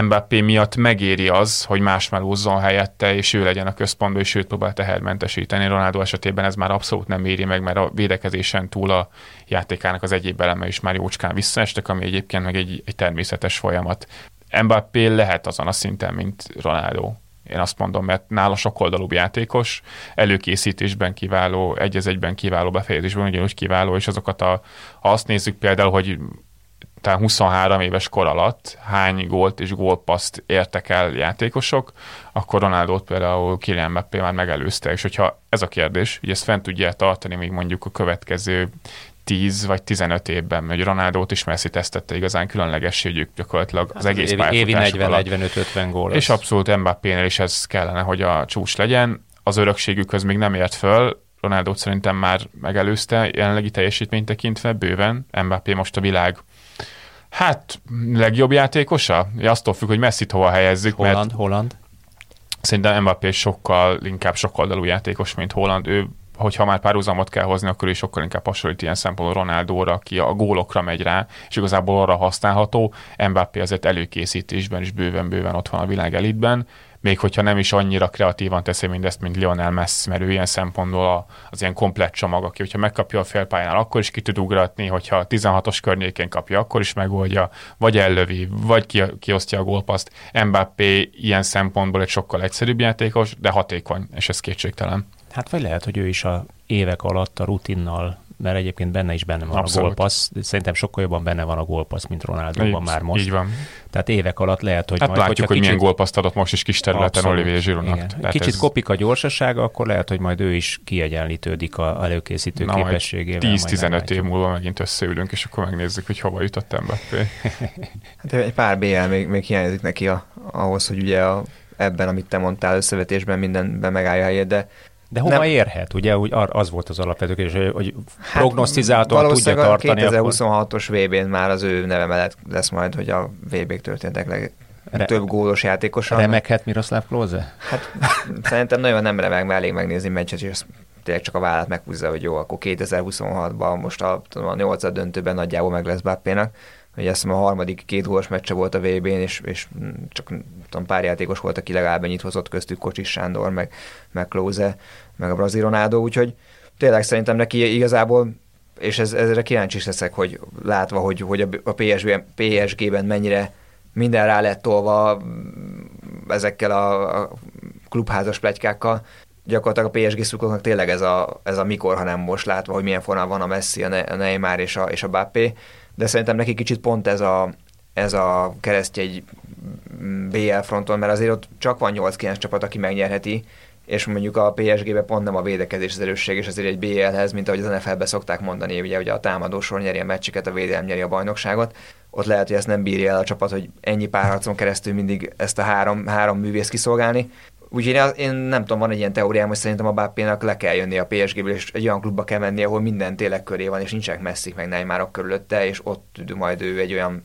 Speaker 3: Mbappé miatt megéri az, hogy más melózzon helyette, és ő legyen a központban, és őt próbál tehermentesíteni. Ronaldo esetében ez már abszolút nem éri meg, mert a védekezésen túl a játékának az egyéb eleme is már jócskán visszaestek, ami egyébként meg egy, egy természetes folyamat. Mbappé lehet azon a szinten, mint Ronaldo. Én azt mondom, mert nála sokoldalúbb játékos, előkészítésben kiváló, egy egyben kiváló, befejezésben ugyanúgy kiváló, és azokat a, ha azt nézzük például, hogy talán 23 éves kor alatt hány gólt és gólpaszt értek el játékosok, akkor Ronaldot például Kylian Mbappé már megelőzte, és hogyha ez a kérdés, hogy ezt fent tudja tartani még mondjuk a következő 10 vagy 15 évben, hogy Ronaldot is Messi tesztette igazán különlegességük gyakorlatilag az hát egész évi,
Speaker 1: évi 40-45-50 gól.
Speaker 3: És abszolút Mbappénél is ez kellene, hogy a csúcs legyen. Az örökségükhöz még nem ért föl, Ronaldo szerintem már megelőzte jelenlegi teljesítményt tekintve, bőven. Mbappé most a világ Hát, legjobb játékosa? Ja, aztól függ, hogy Messi hova helyezzük.
Speaker 1: Holland, mert Holland.
Speaker 3: Szerintem Mbappé sokkal, inkább sokkal dalú játékos, mint Holland. Ő hogyha már párhuzamot kell hozni, akkor is sokkal inkább hasonlít ilyen szempontból Ronaldóra, aki a gólokra megy rá, és igazából arra használható. Mbappé azért előkészítésben is bőven-bőven ott van a világ elitben, még hogyha nem is annyira kreatívan teszi mindezt, mint Lionel Messi, mert ő ilyen szempontból az ilyen komplett csomag, aki hogyha megkapja a félpályán, akkor is ki tud ugratni, hogyha 16-os környékén kapja, akkor is megoldja, vagy ellövi, vagy ki, kiosztja a gólpaszt. Mbappé ilyen szempontból egy sokkal egyszerűbb játékos, de hatékony, és ez kétségtelen.
Speaker 1: Hát vagy lehet, hogy ő is a évek alatt a rutinnal mert egyébként benne is benne van Abszolút. a gólpassz. Szerintem sokkal jobban benne van a gólpassz, mint Ronaldo-ban már most.
Speaker 3: Így van.
Speaker 1: Tehát évek alatt lehet, hogy
Speaker 3: hát majd, látjuk, hogy kicsit... milyen gólpaszt adott most is kis területen Abszolút. Olivier Giroudnak.
Speaker 1: Kicsit ez... kopik a gyorsasága, akkor lehet, hogy majd ő is kiegyenlítődik a előkészítő Na, képességével.
Speaker 3: 10-15 év múlva megint összeülünk, és akkor megnézzük, hogy hova jutott Mbappé. [laughs]
Speaker 2: hát egy pár BL még, még hiányzik neki a, ahhoz, hogy ugye a, ebben, amit te mondtál, összevetésben mindenben megállja helyét, de
Speaker 1: de hova nem. érhet? Ugye úgy az volt az alapvető kérdés, hogy hát prognosztizáltan tudja tartani.
Speaker 2: a 2026-os VB-n már az ő neve mellett lesz majd, hogy a VB-k történtek leg, Re- több gólos játékosan.
Speaker 1: Remeghet Miroslav Klose?
Speaker 2: Hát szerintem nagyon nem remeg, mert elég megnézni meccset, és tényleg csak a vállát meghúzza, hogy jó, akkor 2026-ban most a, tudom, a 8 döntőben nagyjából meg lesz Bappénak hogy azt hiszem a harmadik két gólos meccse volt a VB-n, és, és csak tudom, pár játékos volt, aki legalább ennyit hozott köztük Kocsis Sándor, meg, meg Klóze, meg a brazil Ronaldo, úgyhogy tényleg szerintem neki igazából és ez, ezre kíváncsi is leszek, hogy látva, hogy, hogy a PSG, PSG-ben mennyire minden rá lett tolva ezekkel a, a klubházas pletykákkal, gyakorlatilag a PSG szurkolóknak tényleg ez a, ez a mikor, hanem most látva, hogy milyen formában van a Messi, a Neymar és a, és a Bappé, de szerintem neki kicsit pont ez a, ez a keresztje egy BL fronton, mert azért ott csak van 8-9 csapat, aki megnyerheti, és mondjuk a PSG-be pont nem a védekezés az erősség, és azért egy BL-hez, mint ahogy az NFL-be szokták mondani, ugye, ugye a támadó sor nyeri a meccseket, a védelem nyeri a bajnokságot. Ott lehet, hogy ezt nem bírja el a csapat, hogy ennyi párharcon keresztül mindig ezt a három, három művész kiszolgálni. Úgyhogy én, én nem tudom, van egy ilyen teóriám, hogy szerintem a Bappénak le kell jönni a PSG-ből, és egy olyan klubba kell menni, ahol minden tényleg köré van, és nincsenek messzik meg Neymarok körülötte, és ott tud majd ő egy olyan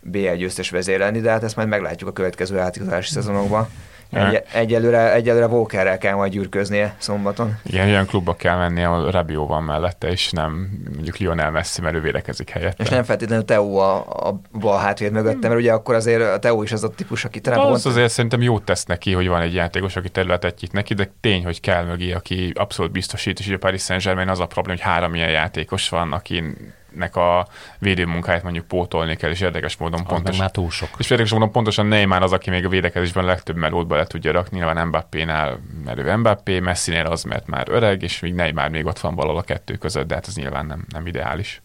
Speaker 2: BL győztes vezér lenni, de hát ezt majd meglátjuk a következő átigazolási szezonokban. Egy, egyelőre, egyelőre Walkerrel kell majd gyűrköznie szombaton.
Speaker 3: Igen, olyan klubba kell menni, ahol Rabió van mellette, és nem mondjuk Lionel Messi, mert ő védekezik helyette.
Speaker 2: És nem feltétlenül Teo a, a bal hátvéd mögötte, mert ugye akkor azért a Teo is az a típus, aki
Speaker 3: talán Az azért szerintem jót tesz neki, hogy van egy játékos, aki területet nyit neki, de tény, hogy kell mögé, aki abszolút biztosít, és ugye Paris Saint-Germain az a probléma, hogy három ilyen játékos van, akin nek a védőmunkáját mondjuk pótolni kell, és érdekes módon
Speaker 1: az
Speaker 3: pontos.
Speaker 1: Már túl sok.
Speaker 3: És érdekes módon pontosan Neymar az, aki még a védekezésben a legtöbb melót le tudja rakni, nyilván Mbappé-nál, mert ő Mbappé, Messi-nél az, mert már öreg, és még Neymar még ott van valahol a kettő között, de hát ez nyilván nem, nem ideális.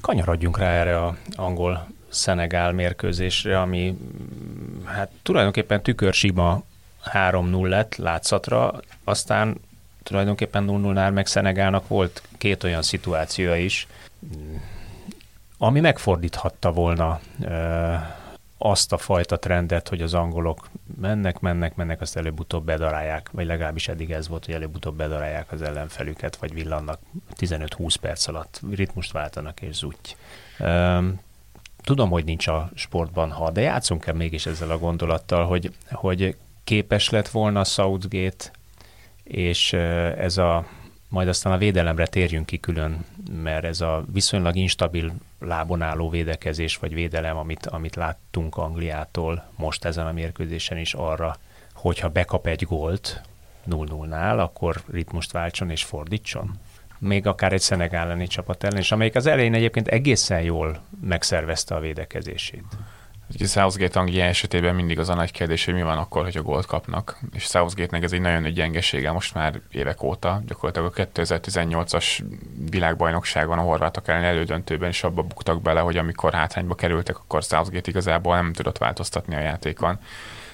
Speaker 1: Kanyarodjunk rá erre a angol Szenegál mérkőzésre, ami hát tulajdonképpen tükörsima 3-0 lett látszatra, aztán tulajdonképpen 0-0-nál meg Szenegálnak volt két olyan szituációja is, ami megfordíthatta volna azt a fajta trendet, hogy az angolok mennek, mennek, mennek, azt előbb-utóbb bedarálják, vagy legalábbis eddig ez volt, hogy előbb-utóbb bedarálják az ellenfelüket, vagy villannak 15-20 perc alatt, ritmust váltanak és zúgy. Tudom, hogy nincs a sportban ha, de játszunk el mégis ezzel a gondolattal, hogy, hogy képes lett volna Southgate, és ez a majd aztán a védelemre térjünk ki külön, mert ez a viszonylag instabil lábon álló védekezés vagy védelem, amit, amit láttunk Angliától most ezen a mérkőzésen is arra, hogyha bekap egy gólt 0-0-nál, akkor ritmust váltson és fordítson. Még akár egy Szenegál elleni csapat ellen, és amelyik az elején egyébként egészen jól megszervezte a védekezését.
Speaker 3: Ugye Southgate Anglia esetében mindig az a nagy kérdés, hogy mi van akkor, hogy a gólt kapnak. És Southgate-nek ez egy nagyon nagy gyengesége most már évek óta. Gyakorlatilag a 2018-as világbajnokságon a horvátok ellen elődöntőben is abba buktak bele, hogy amikor hátrányba kerültek, akkor Southgate igazából nem tudott változtatni a játékon.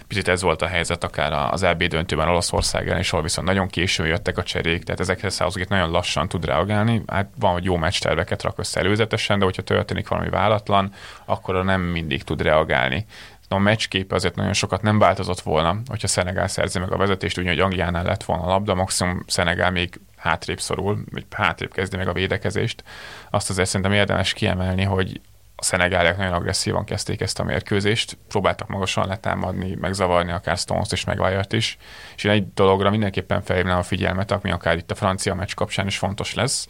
Speaker 3: Picit ez volt a helyzet akár az EB döntőben Olaszország ellen, és ahol viszont nagyon későn jöttek a cserék, tehát ezekhez Southgate nagyon lassan tud reagálni. Hát van, hogy jó meccs terveket rak össze előzetesen, de hogyha történik valami váratlan, akkor nem mindig tud reagálni a meccsképe azért nagyon sokat nem változott volna, hogyha Szenegál szerzi meg a vezetést, úgy, hogy Angliánál lett volna a labda, maximum Szenegál még hátrébb szorul, vagy hátrébb kezdi meg a védekezést. Azt azért szerintem érdemes kiemelni, hogy a szenegáliak nagyon agresszívan kezdték ezt a mérkőzést, próbáltak magasan letámadni, megzavarni akár Stones-t és meg is, és én egy dologra mindenképpen felhívnám a figyelmet, ami akár itt a francia meccs kapcsán is fontos lesz,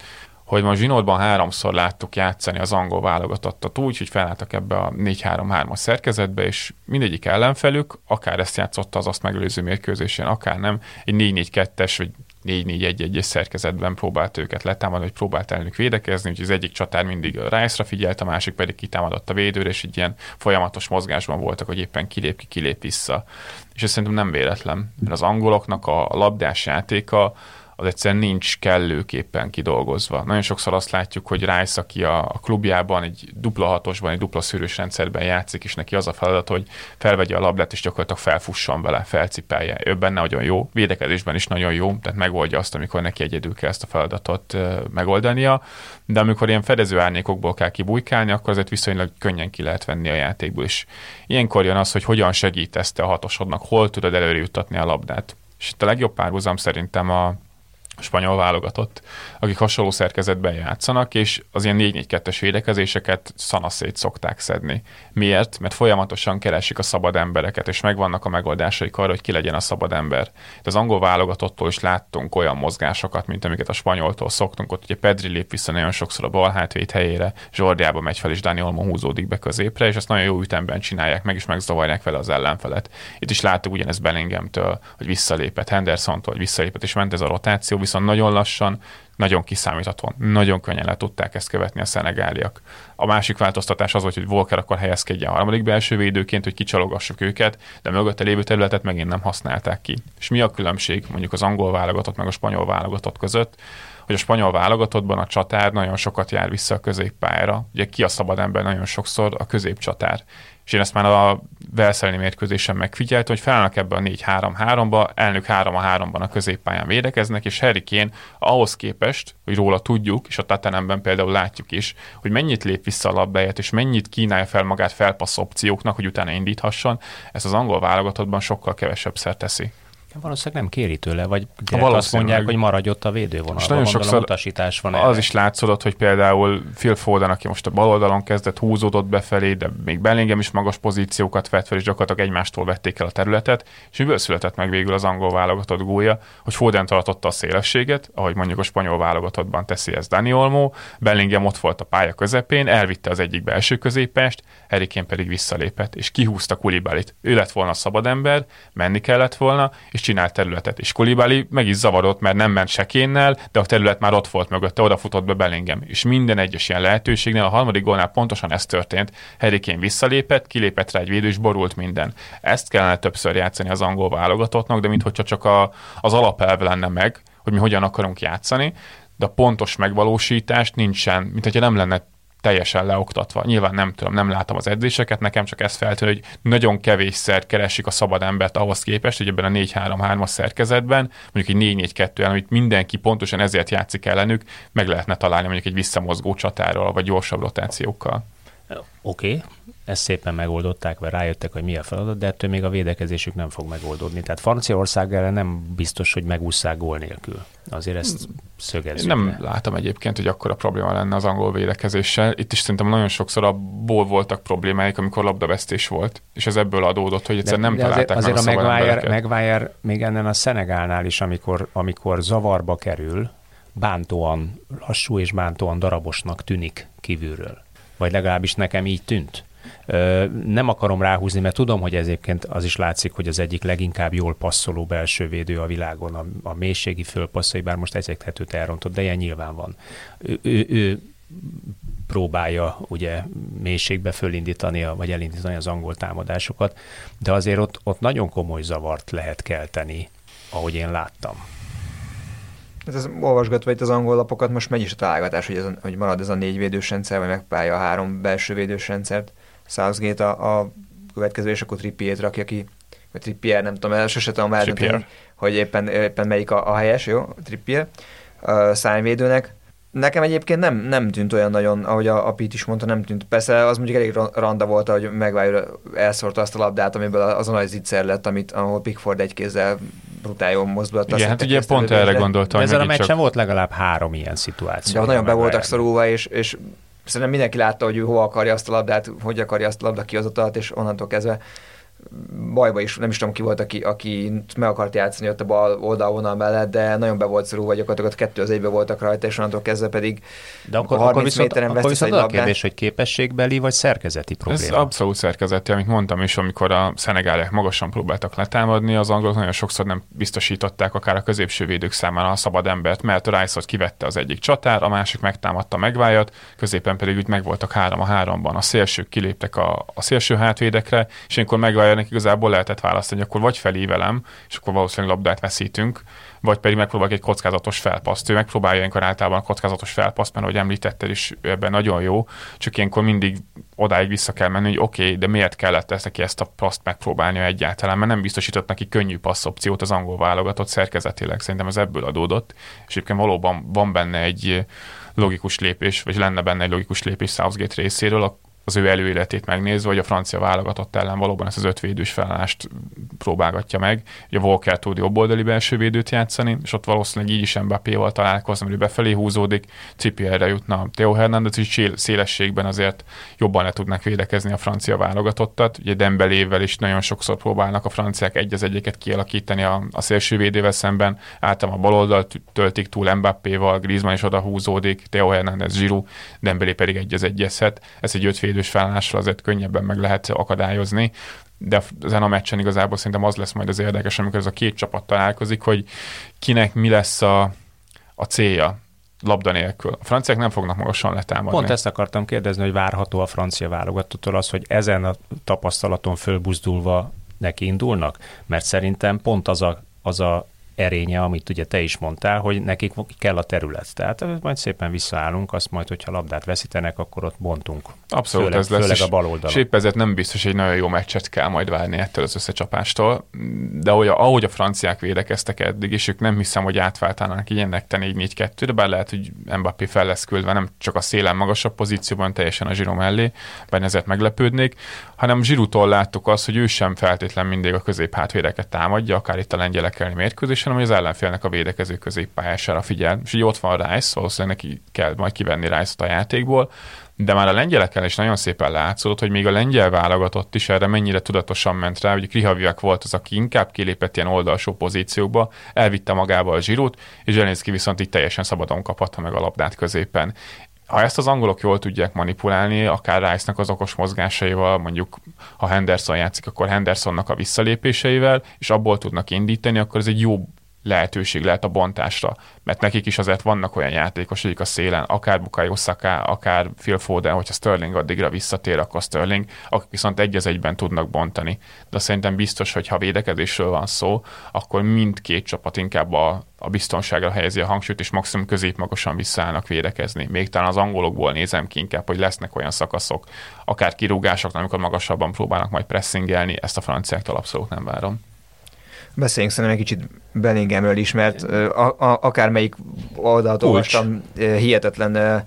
Speaker 3: hogy most zsinótban háromszor láttuk játszani az angol válogatottat úgy, hogy felálltak ebbe a 4-3-3-as szerkezetbe, és mindegyik ellenfelük, akár ezt játszotta az azt megelőző mérkőzésen, akár nem, egy 4-4-2-es vagy 4-4-1-1-es szerkezetben próbált őket letámadni, vagy próbált ellenük védekezni, úgyhogy az egyik csatár mindig Rice-ra figyelt, a másik pedig kitámadott a védőre, és egy ilyen folyamatos mozgásban voltak, hogy éppen kilép ki, kilép vissza. És ez szerintem nem véletlen, mert az angoloknak a labdás játéka az egyszerűen nincs kellőképpen kidolgozva. Nagyon sokszor azt látjuk, hogy Rice, aki a, a klubjában egy dupla hatosban, egy dupla szűrős rendszerben játszik, és neki az a feladat, hogy felvegye a labdát, és gyakorlatilag felfusson vele, felcipelje. Ő benne nagyon jó, védekezésben is nagyon jó, tehát megoldja azt, amikor neki egyedül kell ezt a feladatot megoldania, de amikor ilyen fedező árnyékokból kell kibújkálni, akkor azért viszonylag könnyen ki lehet venni a játékból is. Ilyenkor jön az, hogy hogyan segít ezt a hatosodnak, hol tudod előre juttatni a labdát. És itt a legjobb párhuzam szerintem a spanyol válogatott, akik hasonló szerkezetben játszanak, és az ilyen 4-4-2-es védekezéseket szanaszét szokták szedni. Miért? Mert folyamatosan keresik a szabad embereket, és megvannak a megoldásaik arra, hogy ki legyen a szabad ember. De az angol válogatottól is láttunk olyan mozgásokat, mint amiket a spanyoltól szoktunk, ott ugye Pedri lép vissza nagyon sokszor a bal hátvéd helyére, Zsordiába megy fel, és Dani Olmo húzódik be középre, és ezt nagyon jó ütemben csinálják meg, és megzavarják vele az ellenfelet. Itt is láttuk ugyanezt Bellinghamtől, hogy visszalépett, Hendersontól, hogy visszalépett, és ment ez a rotáció, viszont nagyon lassan, nagyon kiszámíthatóan, nagyon könnyen le tudták ezt követni a szenegáliak. A másik változtatás az volt, hogy Volker akkor helyezkedjen a harmadik belső védőként, hogy kicsalogassuk őket, de mögötte lévő területet megint nem használták ki. És mi a különbség mondjuk az angol válogatott meg a spanyol válogatott között? Hogy a spanyol válogatottban a csatár nagyon sokat jár vissza a középpályára. Ugye ki a szabad ember nagyon sokszor? A középcsatár és én ezt már a Velszelni mérkőzésen megfigyeltem, hogy felállnak ebbe a 4-3-3-ba, elnök 3-3-ban a középpályán védekeznek, és Harry Kane ahhoz képest, hogy róla tudjuk, és a Tatanemben például látjuk is, hogy mennyit lép vissza a labdáját, és mennyit kínálja fel magát felpassz opcióknak, hogy utána indíthasson, ezt az angol válogatottban sokkal kevesebb szer teszi.
Speaker 1: Valószínűleg nem kéri tőle, vagy azt mondják, hogy maradj ott a védővonalban. És nagyon sokszor utasítás van.
Speaker 3: Az erre. is látszódott, hogy például Phil Foden, aki most a bal oldalon kezdett, húzódott befelé, de még Bellingham is magas pozíciókat vett fel, és gyakorlatilag egymástól vették el a területet, és miből született meg végül az angol válogatott gólya, hogy Foden tartotta a szélességet, ahogy mondjuk a spanyol válogatottban teszi ez Dani Olmo, Bellingham ott volt a pálya közepén, elvitte az egyik belső középest, Erikén pedig visszalépett, és kihúzta Kulibalit. Ő lett volna a szabad ember, menni kellett volna, és csinált területet. És Kulibali meg is zavarodott, mert nem ment sekénnel, de a terület már ott volt mögötte, odafutott be Bellingham. És minden egyes ilyen lehetőségnél a harmadik gólnál pontosan ez történt. Harry visszalépett, kilépett rá egy védő, és borult minden. Ezt kellene többször játszani az angol válogatottnak, de mintha csak a, az alapelv lenne meg, hogy mi hogyan akarunk játszani, de a pontos megvalósítást nincsen, mint hogyha nem lenne teljesen leoktatva. Nyilván nem tudom, nem látom az edzéseket, nekem csak ez feltűn, hogy nagyon kevésszer keresik a szabad embert ahhoz képest, hogy ebben a 4-3-3-as szerkezetben, mondjuk egy 4-4-2 amit mindenki pontosan ezért játszik ellenük, meg lehetne találni mondjuk egy visszamozgó csatáról, vagy gyorsabb rotációkkal.
Speaker 1: Oké, okay. Ezt szépen megoldották, vagy rájöttek, hogy mi a feladat, de ettől még a védekezésük nem fog megoldódni. Tehát Franciaország ellen nem biztos, hogy megúszszák gól nélkül. Azért ezt szögezzük.
Speaker 3: Én nem le. látom egyébként, hogy akkor a probléma lenne az angol védekezéssel. Itt is szerintem nagyon sokszor abból voltak problémáik, amikor labdavesztés volt, és ez ebből adódott, hogy egyszerűen nem de találták
Speaker 1: azért,
Speaker 3: meg
Speaker 1: azért
Speaker 3: a, a Maguire,
Speaker 1: Maguire még ennen a Szenegálnál is, amikor, amikor zavarba kerül, bántóan lassú és bántóan darabosnak tűnik kívülről. Vagy legalábbis nekem így tűnt. Nem akarom ráhúzni, mert tudom, hogy ezért az is látszik, hogy az egyik leginkább jól passzoló belső védő a világon, a, a mélységi fölpasszai, bár most ezekhetőt elrontott, de ilyen nyilván van. Ő, ő, ő próbálja ugye mélységbe fölindítani, vagy elindítani az angol támadásokat, de azért ott, ott nagyon komoly zavart lehet kelteni, ahogy én láttam.
Speaker 2: Hát ez olvasgatva itt az angol lapokat, most megy is a találgatás, hogy, ez a, hogy marad ez a négy védős rendszer, vagy megpálya a három belső védős rendszert. Southgate a, a következő, és akkor Trippier rakja ki, vagy Trippier, nem tudom, el sose tudom eldönteni, hogy éppen, éppen melyik a, a helyes, jó, Trippier, a szányvédőnek. Nekem egyébként nem, nem tűnt olyan nagyon, ahogy a, a Pete is mondta, nem tűnt. Persze az mondjuk elég randa volt, hogy Maguire elszórta azt a labdát, amiből az a nagy zicser lett, amit, ahol Pickford egy kézzel brutál jól mozdult.
Speaker 3: Igen, hát ugye pont erre gondoltam.
Speaker 1: Ezzel a meccsen csak... volt legalább három ilyen szituáció.
Speaker 2: De nagyon be voltak szorulva, és, és szerintem mindenki látta, hogy ő hova akarja azt a labdát, hogy akarja azt a labda kihozatalat, és onnantól kezdve bajba is, nem is tudom ki volt, aki, aki meg akart játszani ott a bal oldalvonal mellett, de nagyon be volt szorulva, gyakorlatilag ott kettő az egybe voltak rajta, és onnantól kezdve pedig
Speaker 1: de akkor, 30 akkor viszont, méteren akkor viszont a kérdés, hogy képességbeli vagy szerkezeti probléma?
Speaker 3: Ez abszolút szerkezeti, amit mondtam is, amikor a szenegálek magasan próbáltak letámadni, az angolok nagyon sokszor nem biztosították akár a középső védők számára a szabad embert, mert a rice kivette az egyik csatár, a másik megtámadta megvájat, középen pedig úgy megvoltak három a háromban. A szélsők kiléptek a, a szélső hátvédekre, és akkor megvája ennek igazából lehetett választani, akkor vagy felévelem, és akkor valószínűleg labdát veszítünk, vagy pedig megpróbálok egy kockázatos felpaszt. Ő megpróbálja ilyenkor általában kockázatos felpaszt, mert ahogy említetted is, ebben nagyon jó, csak ilyenkor mindig odáig vissza kell menni, hogy oké, okay, de miért kellett ezt neki ezt a paszt megpróbálnia egyáltalán, mert nem biztosított neki könnyű passzopciót az angol válogatott szerkezetileg. Szerintem ez ebből adódott, és egyébként valóban van benne egy logikus lépés, vagy lenne benne egy logikus lépés Southgate részéről, az ő előéletét megnézve, hogy a francia válogatott ellen valóban ezt az ötvédős felállást próbálgatja meg. Ugye Volker tud jobboldali belső védőt játszani, és ott valószínűleg így is Mbappé-val találkozni, hogy befelé húzódik, erre jutna Theo Hernández is szélességben azért jobban le tudnak védekezni a francia válogatottat. Ugye Dembelével is nagyon sokszor próbálnak a franciák egy az egyeket kialakítani a, a szélső védővel szemben, általában a baloldalt töltik túl Mbappé-val, Griezmann is oda húzódik, Theo Hernández, Giroud, Dembélé pedig egy az egyezhet. Ez egy ötvédő védős felállással azért könnyebben meg lehet akadályozni, de ezen a meccsen igazából szerintem az lesz majd az érdekes, amikor ez a két csapat találkozik, hogy kinek mi lesz a, a célja labda nélkül. A franciák nem fognak magasan letámadni.
Speaker 1: Pont ezt akartam kérdezni, hogy várható a francia válogatottól az, hogy ezen a tapasztalaton fölbuzdulva neki indulnak? Mert szerintem pont az a, az a erénye, amit ugye te is mondtál, hogy nekik kell a terület. Tehát majd szépen visszaállunk, azt majd, hogyha labdát veszítenek, akkor ott bontunk.
Speaker 3: Abszolút főleg, ez lesz. Főleg a bal oldalon. És épp ezért nem biztos, hogy nagyon jó meccset kell majd várni ettől az összecsapástól. De ahogy a, ahogy a franciák védekeztek eddig, és ők nem hiszem, hogy átváltanának így ennek te 4-4-2, de bár lehet, hogy Mbappé fel lesz küldve nem csak a szélen magasabb pozícióban, teljesen a Zsiro mellé, bár ezért meglepődnék, hanem Zsirutól láttuk azt, hogy ő sem feltétlen mindig a középhátvédeket támadja, akár itt a lengyelek elleni mérkőzés, hanem hogy az ellenfélnek a védekező középpályására figyel. És így ott van Rice, valószínűleg neki kell majd kivenni Rice-t a játékból, de már a lengyelekkel is nagyon szépen látszódott, hogy még a lengyel válogatott is erre mennyire tudatosan ment rá, hogy Krihaviak volt az, aki inkább kilépett ilyen oldalsó pozíciókba, elvitte magával a zsírót, és Zelenszky viszont itt teljesen szabadon kaphatta meg a labdát középen ha ezt az angolok jól tudják manipulálni, akár rice az okos mozgásaival, mondjuk ha Henderson játszik, akkor Hendersonnak a visszalépéseivel, és abból tudnak indítani, akkor ez egy jó lehetőség lehet a bontásra, mert nekik is azért vannak olyan játékosok a szélen, akár Bukayo Saka, akár Phil Foden, hogyha Sterling addigra visszatér, akkor Sterling, akik viszont egy az egyben tudnak bontani. De szerintem biztos, hogy ha védekezésről van szó, akkor mindkét csapat inkább a, a biztonságra helyezi a hangsúlyt, és maximum középmagasan visszaállnak védekezni. Még talán az angolokból nézem ki inkább, hogy lesznek olyan szakaszok, akár kirúgások, amikor magasabban próbálnak majd pressingelni, ezt a franciáktól abszolút nem várom.
Speaker 2: Beszéljünk szerintem egy kicsit Bellinghamről is, mert a, a, akármelyik oldalt olvastam, hihetetlen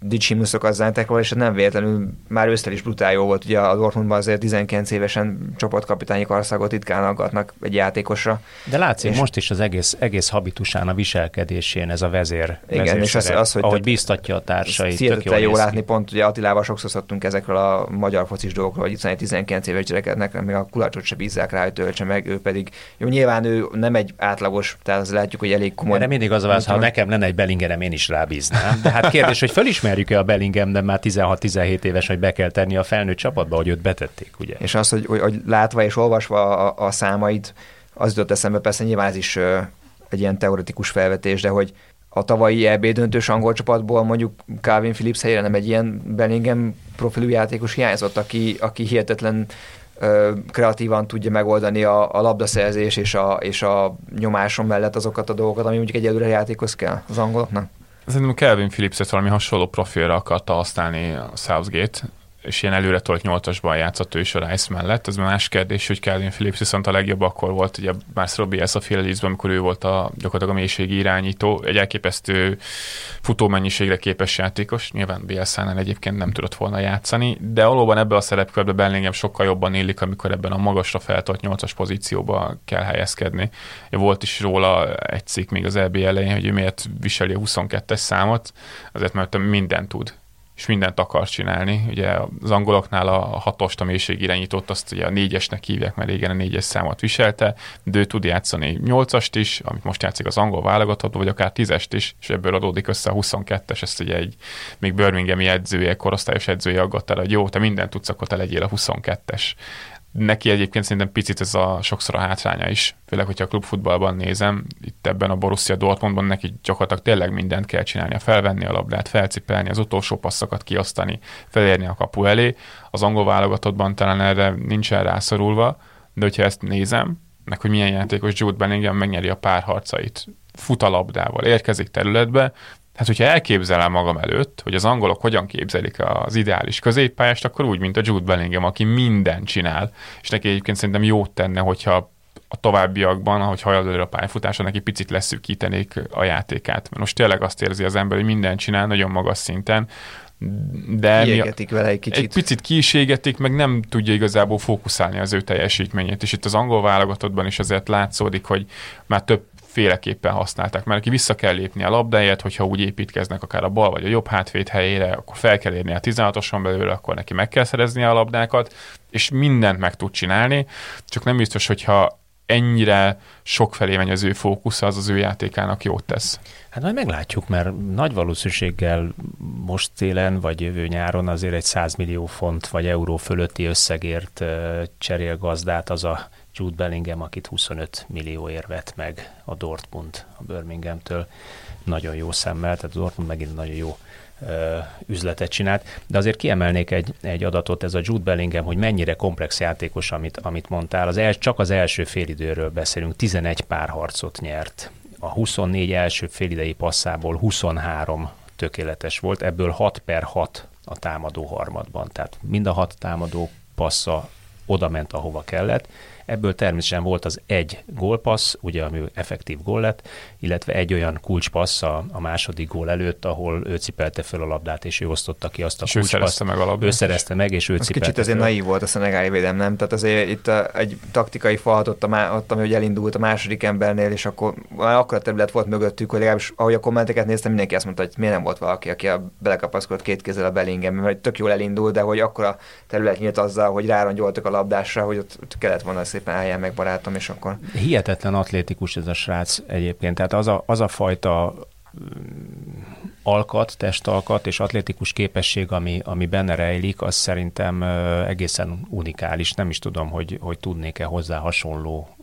Speaker 2: dicsimnuszok az zántekról, és nem véletlenül már ősztel is brutál jó volt. Ugye a Dortmundban azért 19 évesen csapatkapitányi karszagot ritkán aggatnak egy játékosra.
Speaker 1: De látszik és most is az egész, egész habitusán, a viselkedésén ez a vezér.
Speaker 2: Igen, és az, az,
Speaker 1: hogy ahogy biztatja a társait. Tök
Speaker 2: jól jó látni, pont ugye Attilával sokszor szoktunk ezekről a magyar focis dolgokról, hogy itt 19 éves gyerekeknek még a kulacsot se bízzák rá, hogy töltse meg, ő pedig, jó, nyilván ő nem egy átlagos, tehát az látjuk, hogy elég komoly.
Speaker 1: De mindig az a válasz, ha nekem lenne egy Bellingerem, én is rábíznám. De hát kérdés, hogy fölismerjük-e a Bellingham, de már 16-17 éves, hogy be kell tenni a felnőtt csapatba, hogy őt betették, ugye?
Speaker 2: És az, hogy, hogy, látva és olvasva a, a számait, az jutott eszembe, persze nyilván ez is egy ilyen teoretikus felvetés, de hogy a tavalyi EB döntős angol csapatból mondjuk Calvin Phillips helyére nem egy ilyen Bellingham profilú játékos hiányzott, aki, aki hihetetlen ö, kreatívan tudja megoldani a, a labdaszerzés és a, és a nyomáson mellett azokat a dolgokat, ami mondjuk egy előre játékhoz kell az angoloknak.
Speaker 3: Szerintem Kelvin Phillips-et valami hasonló profilra akarta használni a Southgate, és ilyen előre tolt nyolcasban játszott ő is a Rice mellett. Ez más kérdés, hogy Calvin Phillips viszont a legjobb akkor volt, ugye Marcelo Bielsa fél amikor ő volt a, gyakorlatilag a mélységi irányító, egy elképesztő futómennyiségre képes játékos, nyilván Bielsa-nál egyébként nem tudott volna játszani, de valóban ebbe a szerepkörbe Bellingham sokkal jobban élik, amikor ebben a magasra feltolt nyolcas pozícióba kell helyezkedni. Volt is róla egy cikk még az EB elején, hogy ő miért viseli a 22-es számot, azért mert mindent tud és mindent akar csinálni. Ugye az angoloknál a hatost, a mélység irányított, azt ugye a négyesnek hívják, mert régen a négyes számot viselte, de ő tud játszani nyolcast is, amit most játszik az angol válogatottban, vagy akár tízest is, és ebből adódik össze a 22-es, ezt ugye egy még Birminghami edzője, korosztályos edzője aggatt el, hogy jó, te mindent tudsz, akkor te legyél a 22-es neki egyébként szerintem picit ez a sokszor a hátránya is, főleg, hogyha a klubfutballban nézem, itt ebben a Borussia Dortmundban neki gyakorlatilag tényleg mindent kell csinálni, felvenni a labdát, felcipelni, az utolsó passzokat kiosztani, felérni a kapu elé. Az angol válogatottban talán erre nincsen rászorulva, de hogyha ezt nézem, meg hogy milyen játékos Jude Bellingham megnyeri a párharcait, fut a labdával, érkezik területbe, Hát, hogyha elképzelem magam előtt, hogy az angolok hogyan képzelik az ideális középpályást, akkor úgy, mint a Jude Bellingham, aki mindent csinál, és neki egyébként szerintem jót tenne, hogyha a továbbiakban, ahogy hajad előre a pályafutása, neki picit leszűkítenék a játékát. Mert most tényleg azt érzi az ember, hogy mindent csinál nagyon magas szinten, de
Speaker 2: Kiégetik vele egy kicsit.
Speaker 3: Egy picit kiségetik, meg nem tudja igazából fókuszálni az ő teljesítményét. És itt az angol válogatottban is azért látszódik, hogy már több féleképpen használták, mert aki vissza kell lépni a labdáját, hogyha úgy építkeznek akár a bal vagy a jobb hátvéd helyére, akkor fel kell érni a 16-oson belőle, akkor neki meg kell szerezni a labdákat, és mindent meg tud csinálni, csak nem biztos, hogyha ennyire sok felé megy az ő fókusz, az az ő játékának jót tesz.
Speaker 1: Hát majd meglátjuk, mert nagy valószínűséggel most télen vagy jövő nyáron azért egy 100 millió font vagy euró fölötti összegért cserél gazdát az a Jude Bellingham, akit 25 millióért vett meg a Dortmund a Birminghamtől. Nagyon jó szemmel, tehát a Dortmund megint nagyon jó üzletet csinált, de azért kiemelnék egy, egy adatot, ez a Jude Bellingham, hogy mennyire komplex játékos, amit, amit mondtál. Az el, csak az első félidőről beszélünk, 11 párharcot nyert. A 24 első félidei passzából 23 tökéletes volt, ebből 6 per 6 a támadó harmadban. Tehát mind a hat támadó passza oda ment, ahova kellett, Ebből természetesen volt az egy gólpassz, ugye, ami effektív gól lett, illetve egy olyan kulcspassz a, a második gól előtt, ahol ő cipelte fel a labdát, és ő osztotta ki azt a kulcspaszt.
Speaker 3: meg a labdát.
Speaker 1: Ő szerezte meg, és ő
Speaker 2: az
Speaker 1: cipelte
Speaker 2: Kicsit azért naív volt a szenegáli védelem, nem? Tehát azért itt a, egy taktikai falat ott, a, má, ott, ami elindult a második embernél, és akkor akkor a terület volt mögöttük, hogy legalábbis ahogy a kommenteket néztem, mindenki azt mondta, hogy miért nem volt valaki, aki a belekapaszkodott két kézzel a Bellingham, mert tök jól elindult, de hogy akkor a terület nyílt azzal, hogy rárongyoltak a labdásra, hogy ott, ott kellett volna szépen állják meg barátom, és akkor...
Speaker 1: Hihetetlen atlétikus ez a srác egyébként, tehát az a, az a fajta mm, alkat, testalkat és atlétikus képesség, ami, ami benne rejlik, az szerintem egészen unikális. Nem is tudom, hogy, hogy tudnék-e hozzá hasonló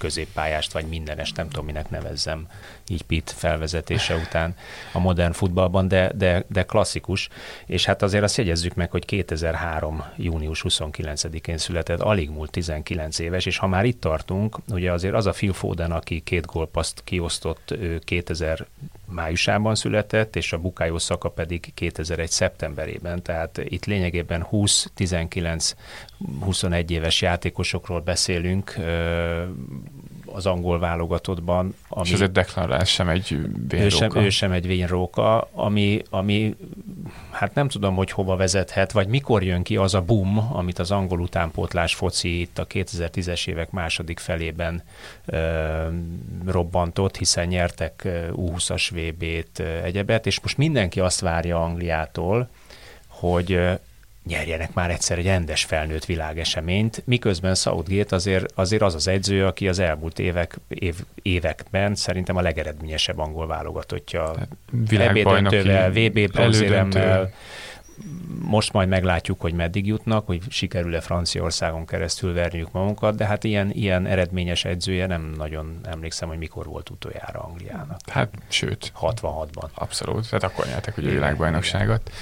Speaker 1: középpályást, vagy mindenest, nem tudom, minek nevezzem így Pitt felvezetése után a modern futballban, de, de, de klasszikus. És hát azért azt jegyezzük meg, hogy 2003. június 29-én született, alig múlt 19 éves, és ha már itt tartunk, ugye azért az a Phil Foden, aki két gólpaszt kiosztott, ő 2000 májusában született, és a Bukájó szaka pedig 2001. szeptemberében, tehát itt lényegében 20-19-21 éves játékosokról beszélünk, az angol válogatottban.
Speaker 3: Ami, és ezért Declan Rice sem egy
Speaker 1: vénróka. Ő sem, ő sem egy vénróka, ami, ami hát nem tudom, hogy hova vezethet, vagy mikor jön ki az a boom, amit az angol utánpótlás foci itt a 2010-es évek második felében ö, robbantott, hiszen nyertek U20-as VB-t, egyebet, és most mindenki azt várja Angliától, hogy nyerjenek már egyszer egy rendes felnőtt világeseményt, miközben Southgate azért, azért az az edző, aki az elmúlt évek, év, években szerintem a legeredményesebb angol válogatottja. Világbajnokivel, VB bronzéremmel, most majd meglátjuk, hogy meddig jutnak, hogy sikerül-e Franciaországon keresztül verniük magunkat, de hát ilyen, ilyen eredményes edzője nem nagyon emlékszem, hogy mikor volt utoljára Angliának.
Speaker 3: Hát sőt.
Speaker 1: 66-ban.
Speaker 3: Abszolút, tehát akkor nyertek ugye a világbajnokságot. Igen.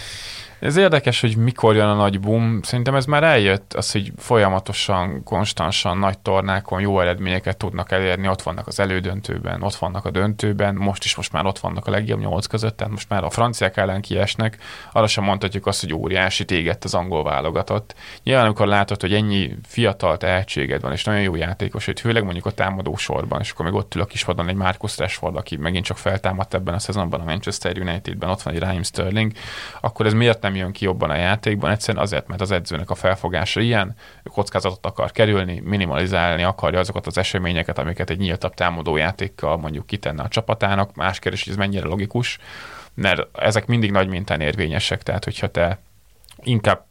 Speaker 3: Ez érdekes, hogy mikor jön a nagy boom. Szerintem ez már eljött, az, hogy folyamatosan, konstansan nagy tornákon jó eredményeket tudnak elérni, ott vannak az elődöntőben, ott vannak a döntőben, most is most már ott vannak a legjobb nyolc között, tehát most már a franciák ellen kiesnek, arra sem mondhatjuk azt, hogy óriási téged az angol válogatott. Nyilván, amikor látod, hogy ennyi fiatal tehetséged van, és nagyon jó játékos, hogy főleg mondjuk a támadó sorban, és akkor még ott ül a kispadon egy Marcus Rashford, aki megint csak feltámadt ebben a szezonban a Manchester Unitedben, ott van egy Raheem Sterling, akkor ez miért nem jön ki jobban a játékban, egyszerűen azért, mert az edzőnek a felfogása ilyen, ő kockázatot akar kerülni, minimalizálni akarja azokat az eseményeket, amiket egy nyíltabb támadó játékkal mondjuk kitenne a csapatának. Más kérdés, hogy ez mennyire logikus, mert ezek mindig nagy mintán érvényesek, tehát hogyha te inkább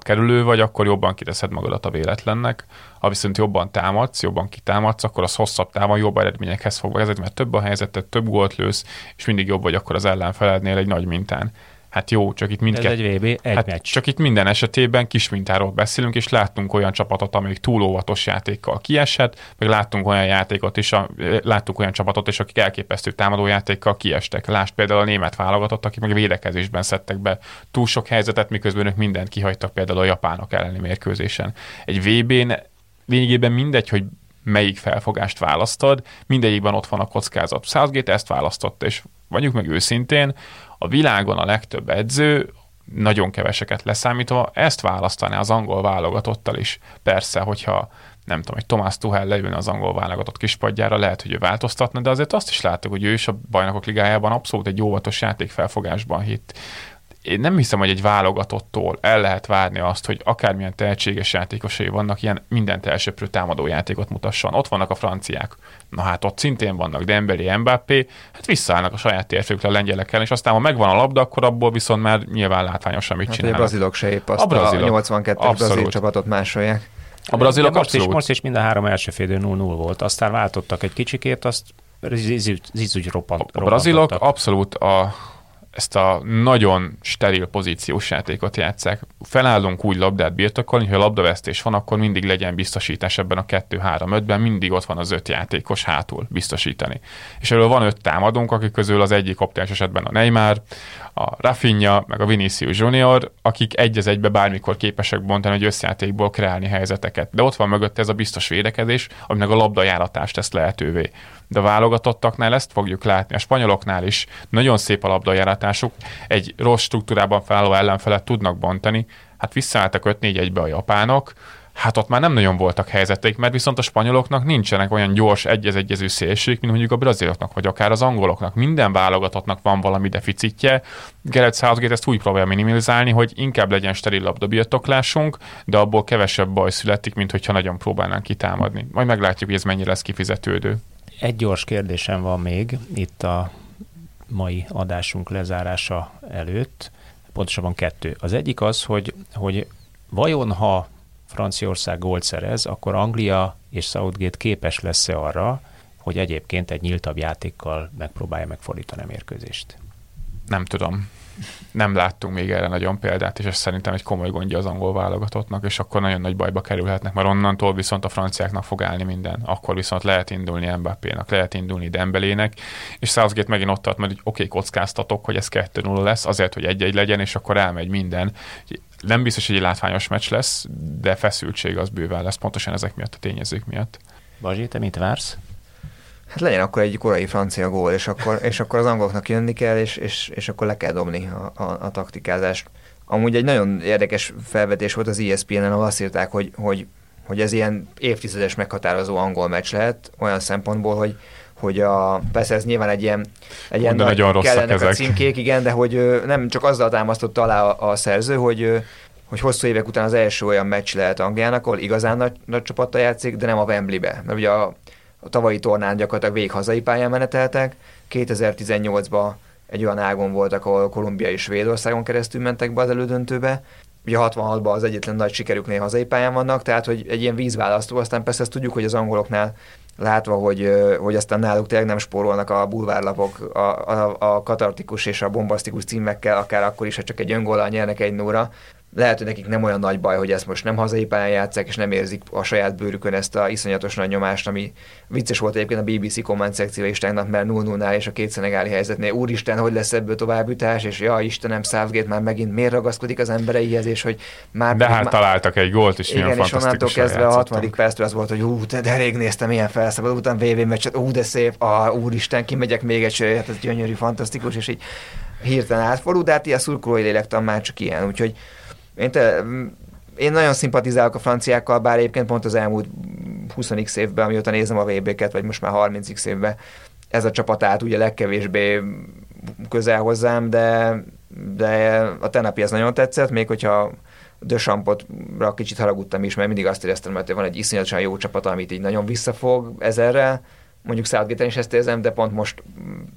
Speaker 3: kerülő vagy, akkor jobban kiteszed magadat a véletlennek. Ha viszont jobban támadsz, jobban kitámadsz, akkor az hosszabb távon jobb eredményekhez fog vezetni, mert több a helyzetet, több gólt lősz, és mindig jobb vagy akkor az ellenfelednél egy nagy mintán. Hát jó, csak itt mindkettő.
Speaker 1: Ez egy VB, egy
Speaker 3: hát
Speaker 1: meccs.
Speaker 3: Csak itt minden esetében kis mintáról beszélünk, és láttunk olyan csapatot, amelyik túl óvatos játékkal kiesett, meg láttunk olyan játékot is, a, láttunk olyan csapatot is, akik elképesztő támadó játékkal kiestek. Lásd például a német válogatott, akik meg védekezésben szedtek be túl sok helyzetet, miközben ők mindent kihagytak például a japánok elleni mérkőzésen. Egy VB-n lényegében mindegy, hogy melyik felfogást választod, mindegyikben ott van a kockázat. Southgate ezt választotta, és vagyunk meg őszintén, a világon a legtöbb edző, nagyon keveseket leszámítva, ezt választaná az angol válogatottal is. Persze, hogyha nem tudom, hogy Tomás Tuhel leülne az angol válogatott kispadjára, lehet, hogy ő változtatna, de azért azt is láttuk, hogy ő is a bajnokok ligájában abszolút egy óvatos játékfelfogásban hitt én nem hiszem, hogy egy válogatottól el lehet várni azt, hogy akármilyen tehetséges játékosai vannak, ilyen mindent elsöprő támadó játékot mutasson. Ott vannak a franciák. Na hát ott szintén vannak Dembélé, Mbappé, hát visszaállnak a saját térfőkre a lengyelekkel, és aztán ha megvan a labda, akkor abból viszont már nyilván látványosan mit hát csinálnak.
Speaker 2: A brazilok se épp azt a, brazilok. a 82 brazil csapatot másolják.
Speaker 1: A brazilok most is, most is mind a három első félidő 0-0 volt, aztán váltottak egy kicsikét, azt zizúgy roppant.
Speaker 3: A brazilok abszolút a ezt a nagyon steril pozíciós játékot játszák. Felállunk úgy labdát birtokolni, hogy ha labdavesztés van, akkor mindig legyen biztosítás ebben a 2-3-5-ben, mindig ott van az öt játékos hátul biztosítani. És erről van öt támadónk, akik közül az egyik optimális esetben a Neymar, a Rafinha, meg a Vinicius Junior, akik egy az egybe bármikor képesek bontani, hogy összjátékból kreálni helyzeteket. De ott van mögött ez a biztos védekezés, aminek a labdajáratást tesz lehetővé de a válogatottaknál ezt fogjuk látni. A spanyoloknál is nagyon szép a labdajáratásuk, egy rossz struktúrában felálló ellenfelet tudnak bontani, hát visszaálltak 5-4-1-be a japánok, hát ott már nem nagyon voltak helyzeteik, mert viszont a spanyoloknak nincsenek olyan gyors egyez-egyező szélség, mint mondjuk a braziloknak, vagy akár az angoloknak. Minden válogatottnak van valami deficitje. Gareth Southgate ezt úgy próbálja minimalizálni, hogy inkább legyen steril labdabirtoklásunk, de abból kevesebb baj születik, mint hogyha nagyon próbálnánk kitámadni. Majd meglátjuk, hogy ez mennyire lesz kifizetődő.
Speaker 1: Egy gyors kérdésem van még itt a mai adásunk lezárása előtt, pontosabban kettő. Az egyik az, hogy, hogy vajon ha Franciaország gólt szerez, akkor Anglia és Southgate képes lesz-e arra, hogy egyébként egy nyíltabb játékkal megpróbálja megfordítani a mérkőzést?
Speaker 3: Nem tudom nem láttunk még erre nagyon példát, és ez szerintem egy komoly gondja az angol válogatottnak, és akkor nagyon nagy bajba kerülhetnek, mert onnantól viszont a franciáknak fog állni minden. Akkor viszont lehet indulni Mbappé-nak, lehet indulni Dembelének, és Southgate megint ott tart, hogy oké, okay, kockáztatok, hogy ez 2-0 lesz, azért, hogy egy-egy legyen, és akkor elmegy minden. Nem biztos, hogy egy látványos meccs lesz, de feszültség az bőven lesz, pontosan ezek miatt a tényezők miatt.
Speaker 1: Bazsi, te mit vársz?
Speaker 2: Hát legyen akkor egy korai francia gól, és akkor, és akkor az angoloknak jönni kell, és, és, és akkor le kell dobni a, a, a taktikázást. Amúgy egy nagyon érdekes felvetés volt az ESPN-en, ahol azt írták, hogy, hogy hogy ez ilyen évtizedes meghatározó angol meccs lehet, olyan szempontból, hogy hogy a, persze ez nyilván egy ilyen, egy ilyen
Speaker 3: nagy, nagyon
Speaker 2: kellenek
Speaker 3: ezek.
Speaker 2: a címkék, igen, de hogy nem csak azzal támasztotta alá a, a szerző, hogy hogy hosszú évek után az első olyan meccs lehet Angliának, ahol igazán nagy, nagy csapattal játszik, de nem a Wembley-be. Mert ugye a, a tavalyi tornán gyakorlatilag végig hazai pályán meneteltek, 2018-ban egy olyan ágon voltak, ahol Kolumbia és Svédországon keresztül mentek be az elődöntőbe, ugye 66-ban az egyetlen nagy sikerüknél hazai pályán vannak, tehát hogy egy ilyen vízválasztó, aztán persze ezt tudjuk, hogy az angoloknál látva, hogy, hogy aztán náluk tényleg nem spórolnak a bulvárlapok a, a, a katartikus és a bombasztikus címekkel, akár akkor is, ha csak egy öngóllal nyernek egy nóra, lehet, hogy nekik nem olyan nagy baj, hogy ezt most nem hazai pályán játszák, és nem érzik a saját bőrükön ezt a iszonyatos nagy nyomást, ami vicces volt egyébként a BBC komment szekció is tegnap, mert 0 nál és a két szenegáli helyzetnél, úristen, hogy lesz ebből továbbjutás, és ja, Istenem, Southgate már megint miért ragaszkodik az embereihez, és hogy már...
Speaker 3: De hát
Speaker 2: már...
Speaker 3: találtak egy gólt, és
Speaker 2: igen, és onnantól kezdve a 60. perctől az volt, hogy ú, de, de rég néztem milyen felszabadult, után VV meccset, ú, de szép, a úristen, kimegyek még egy hát ez gyönyörű, fantasztikus, és így hirtelen átfordul, de hát ilyen szurkolói lélektan már csak ilyen, úgyhogy én, te, én nagyon szimpatizálok a franciákkal, bár egyébként pont az elmúlt 20x évben, amióta nézem a VB-ket, vagy most már 30x évben, ez a csapat állt ugye legkevésbé közel hozzám, de, de a tenapi ez nagyon tetszett, még hogyha Dösampotra kicsit haragudtam is, mert mindig azt éreztem, hogy van egy iszonyatosan jó csapat, amit így nagyon visszafog ezerrel, mondjuk southgate is ezt érzem, de pont most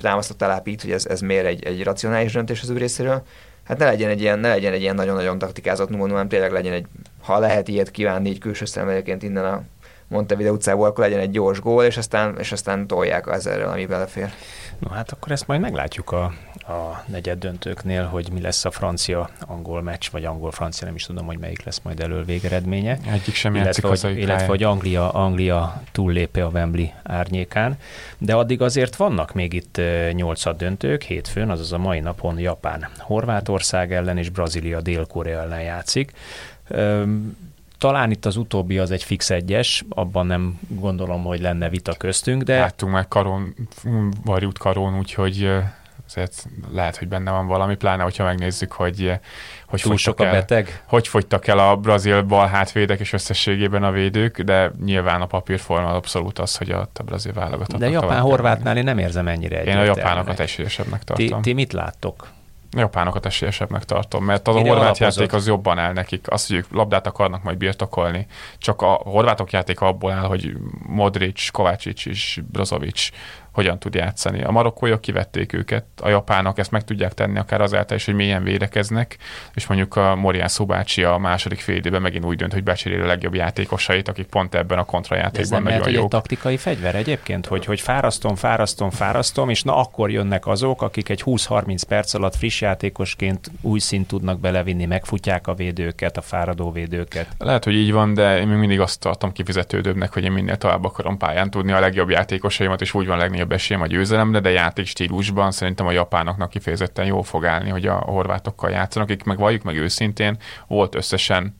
Speaker 2: támasztott alápít, hogy ez, ez miért egy, egy racionális döntés az ő részéről hát ne legyen egy ilyen, ne legyen egy ilyen nagyon-nagyon taktikázott 0 hanem tényleg legyen egy, ha lehet ilyet kívánni így külső szemléleként innen a Montevideo utcából, akkor legyen egy gyors gól, és aztán, és aztán tolják az erről, ami belefér.
Speaker 1: No hát akkor ezt majd meglátjuk a, a negyed döntőknél, hogy mi lesz a francia-angol meccs, vagy angol-francia, nem is tudom, hogy melyik lesz majd elől végeredménye.
Speaker 3: Egyik sem
Speaker 1: illetve, hogy, illetve, hogy Anglia, Anglia túllépe a Wembley árnyékán. De addig azért vannak még itt nyolcad döntők, hétfőn, azaz a mai napon Japán Horvátország ellen és Brazília Dél-Korea ellen játszik. Talán itt az utóbbi az egy fix egyes, abban nem gondolom, hogy lenne vita köztünk, de...
Speaker 3: Láttunk már karon, varjút karon, úgyhogy azért lehet, hogy benne van valami, pláne, hogyha megnézzük, hogy hogy
Speaker 1: Túl sok a
Speaker 3: el,
Speaker 1: beteg?
Speaker 3: Hogy fogytak el a brazil bal hátvédek és összességében a védők, de nyilván a papírforma abszolút az, hogy a, a brazil válogatott.
Speaker 1: De japán-horvátnál én nem érzem ennyire
Speaker 3: Én a japánokat esélyesebbnek tartom.
Speaker 1: Ti, ti mit láttok?
Speaker 3: japánokat esélyesebbnek tartom, mert az a horvát játék az jobban áll nekik. Azt, hogy ők labdát akarnak majd birtokolni. Csak a horvátok játék abból áll, hogy Modric, Kovácsics és Brozovic hogyan tud játszani. A marokkóiak kivették őket, a japánok ezt meg tudják tenni akár azáltal is, hogy milyen védekeznek, és mondjuk a Morián Szobácsi a második fél időben megint úgy dönt, hogy becseréli a legjobb játékosait, akik pont ebben a kontrajátékban
Speaker 1: nagyon lehet, jók. egy taktikai fegyver egyébként, hogy, hogy fárasztom, fárasztom, fárasztom, és na akkor jönnek azok, akik egy 20-30 perc alatt friss játékosként új szint tudnak belevinni, megfutják a védőket, a fáradó védőket.
Speaker 3: Lehet, hogy így van, de én még mindig azt tartom kifizetődőbbnek, hogy én minél tovább akarom pályán tudni a legjobb játékosaimat, és úgy van legnagyobb legnagyobb esélyem a győzelemre, de játék stílusban szerintem a japánoknak kifejezetten jó fog állni, hogy a horvátokkal játszanak, akik meg valljuk meg őszintén, volt összesen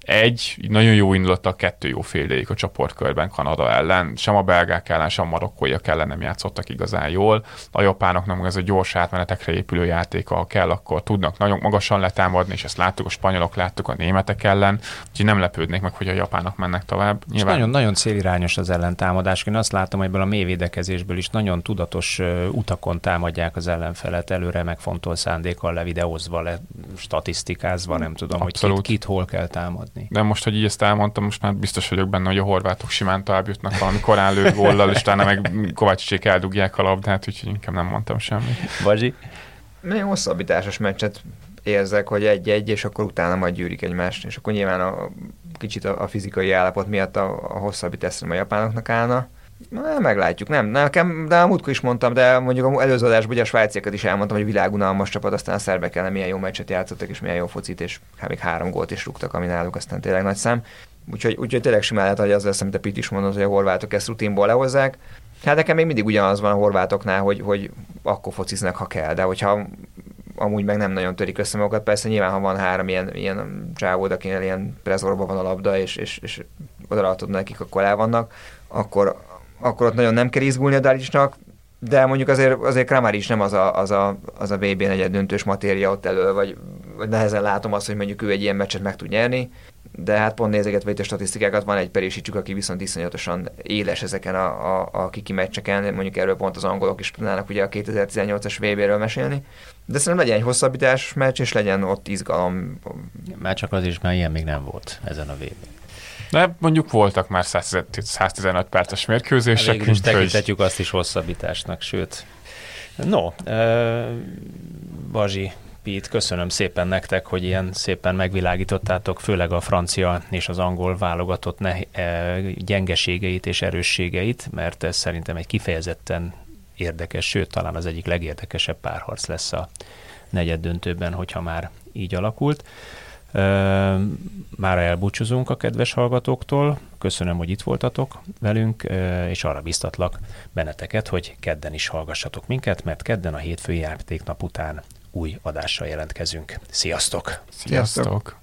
Speaker 3: egy nagyon jó a kettő jó fél a csoportkörben Kanada ellen. Sem a belgák ellen, sem a marokkóiak ellen nem játszottak igazán jól. A japánoknak ez a gyors átmenetekre épülő játék, ha kell, akkor tudnak nagyon magasan letámadni, és ezt láttuk, a spanyolok láttuk a németek ellen, úgyhogy nem lepődnék meg, hogy a japánok mennek tovább.
Speaker 1: Nyilván... nagyon, nagyon célirányos az ellentámadás. Én azt látom, hogy ebből a mélyvédekezésből is nagyon tudatos utakon támadják az ellenfelet, előre megfontolt szándékkal levideózva, le statisztikázva, nem tudom, Abszolút. hogy kit, kit hol kell támadni
Speaker 3: látni. De most, hogy így ezt elmondtam, most már biztos vagyok benne, hogy a horvátok simán tovább jutnak valami korán lőtt góllal, és utána meg Kovácsicsék eldugják a labdát, úgyhogy inkább nem mondtam semmit.
Speaker 1: Bazsi?
Speaker 2: Még hosszabbításos meccset érzek, hogy egy-egy, és akkor utána majd gyűrik egymást, és akkor nyilván a, kicsit a, a fizikai állapot miatt a, a hosszabbítás a japánoknak állna. Na, meglátjuk, nem, nekem, de a múltkor is mondtam, de mondjuk a előző adásban ugye a svájciakat is elmondtam, hogy világunalmas csapat, aztán a szerbek ellen milyen jó meccset játszottak, és milyen jó focit, és hát még három gólt is rúgtak, ami náluk aztán tényleg nagy szám. Úgyhogy, úgyhogy tényleg simán lehet, hogy az lesz, amit a Pit is mondott, hogy a horvátok ezt rutinból lehozzák. Hát nekem még mindig ugyanaz van a horvátoknál, hogy, hogy akkor fociznak, ha kell, de hogyha amúgy meg nem nagyon törik össze magukat. Persze nyilván, ha van három ilyen, ilyen csávód, akinek ilyen prezorban van a labda, és, és, és oda nekik, akkor el vannak, akkor, akkor ott nagyon nem kell izgulni a Dalicsnak, de mondjuk azért, azért Kramar is nem az a, az a, az a VB negyed döntős matéria ott elő, vagy nehezen látom azt, hogy mondjuk ő egy ilyen meccset meg tud nyerni, de hát pont nézegetve itt a statisztikákat, van egy Perisicsuk, aki viszont iszonyatosan éles ezeken a, a, a kiki meccseken, mondjuk erről pont az angolok is tudnának ugye a 2018-as VB-ről mesélni, de szerintem legyen egy hosszabbítás meccs, és legyen ott izgalom.
Speaker 1: Már csak az is, mert ilyen még nem volt ezen a vb
Speaker 3: de mondjuk voltak már 115 perces mérkőzések.
Speaker 1: Végül is tekintetjük hogy... azt is hosszabbításnak, sőt. No, Bazsi, Pete, köszönöm szépen nektek, hogy ilyen szépen megvilágítottátok, főleg a francia és az angol válogatott ne, gyengeségeit és erősségeit, mert ez szerintem egy kifejezetten érdekes, sőt, talán az egyik legérdekesebb párharc lesz a negyed döntőben, hogyha már így alakult. Már elbúcsúzunk a kedves hallgatóktól. Köszönöm, hogy itt voltatok velünk, és arra biztatlak benneteket, hogy kedden is hallgassatok minket, mert kedden a hétfői játéknap után új adással jelentkezünk. Sziasztok!
Speaker 3: Sziasztok! Sziasztok.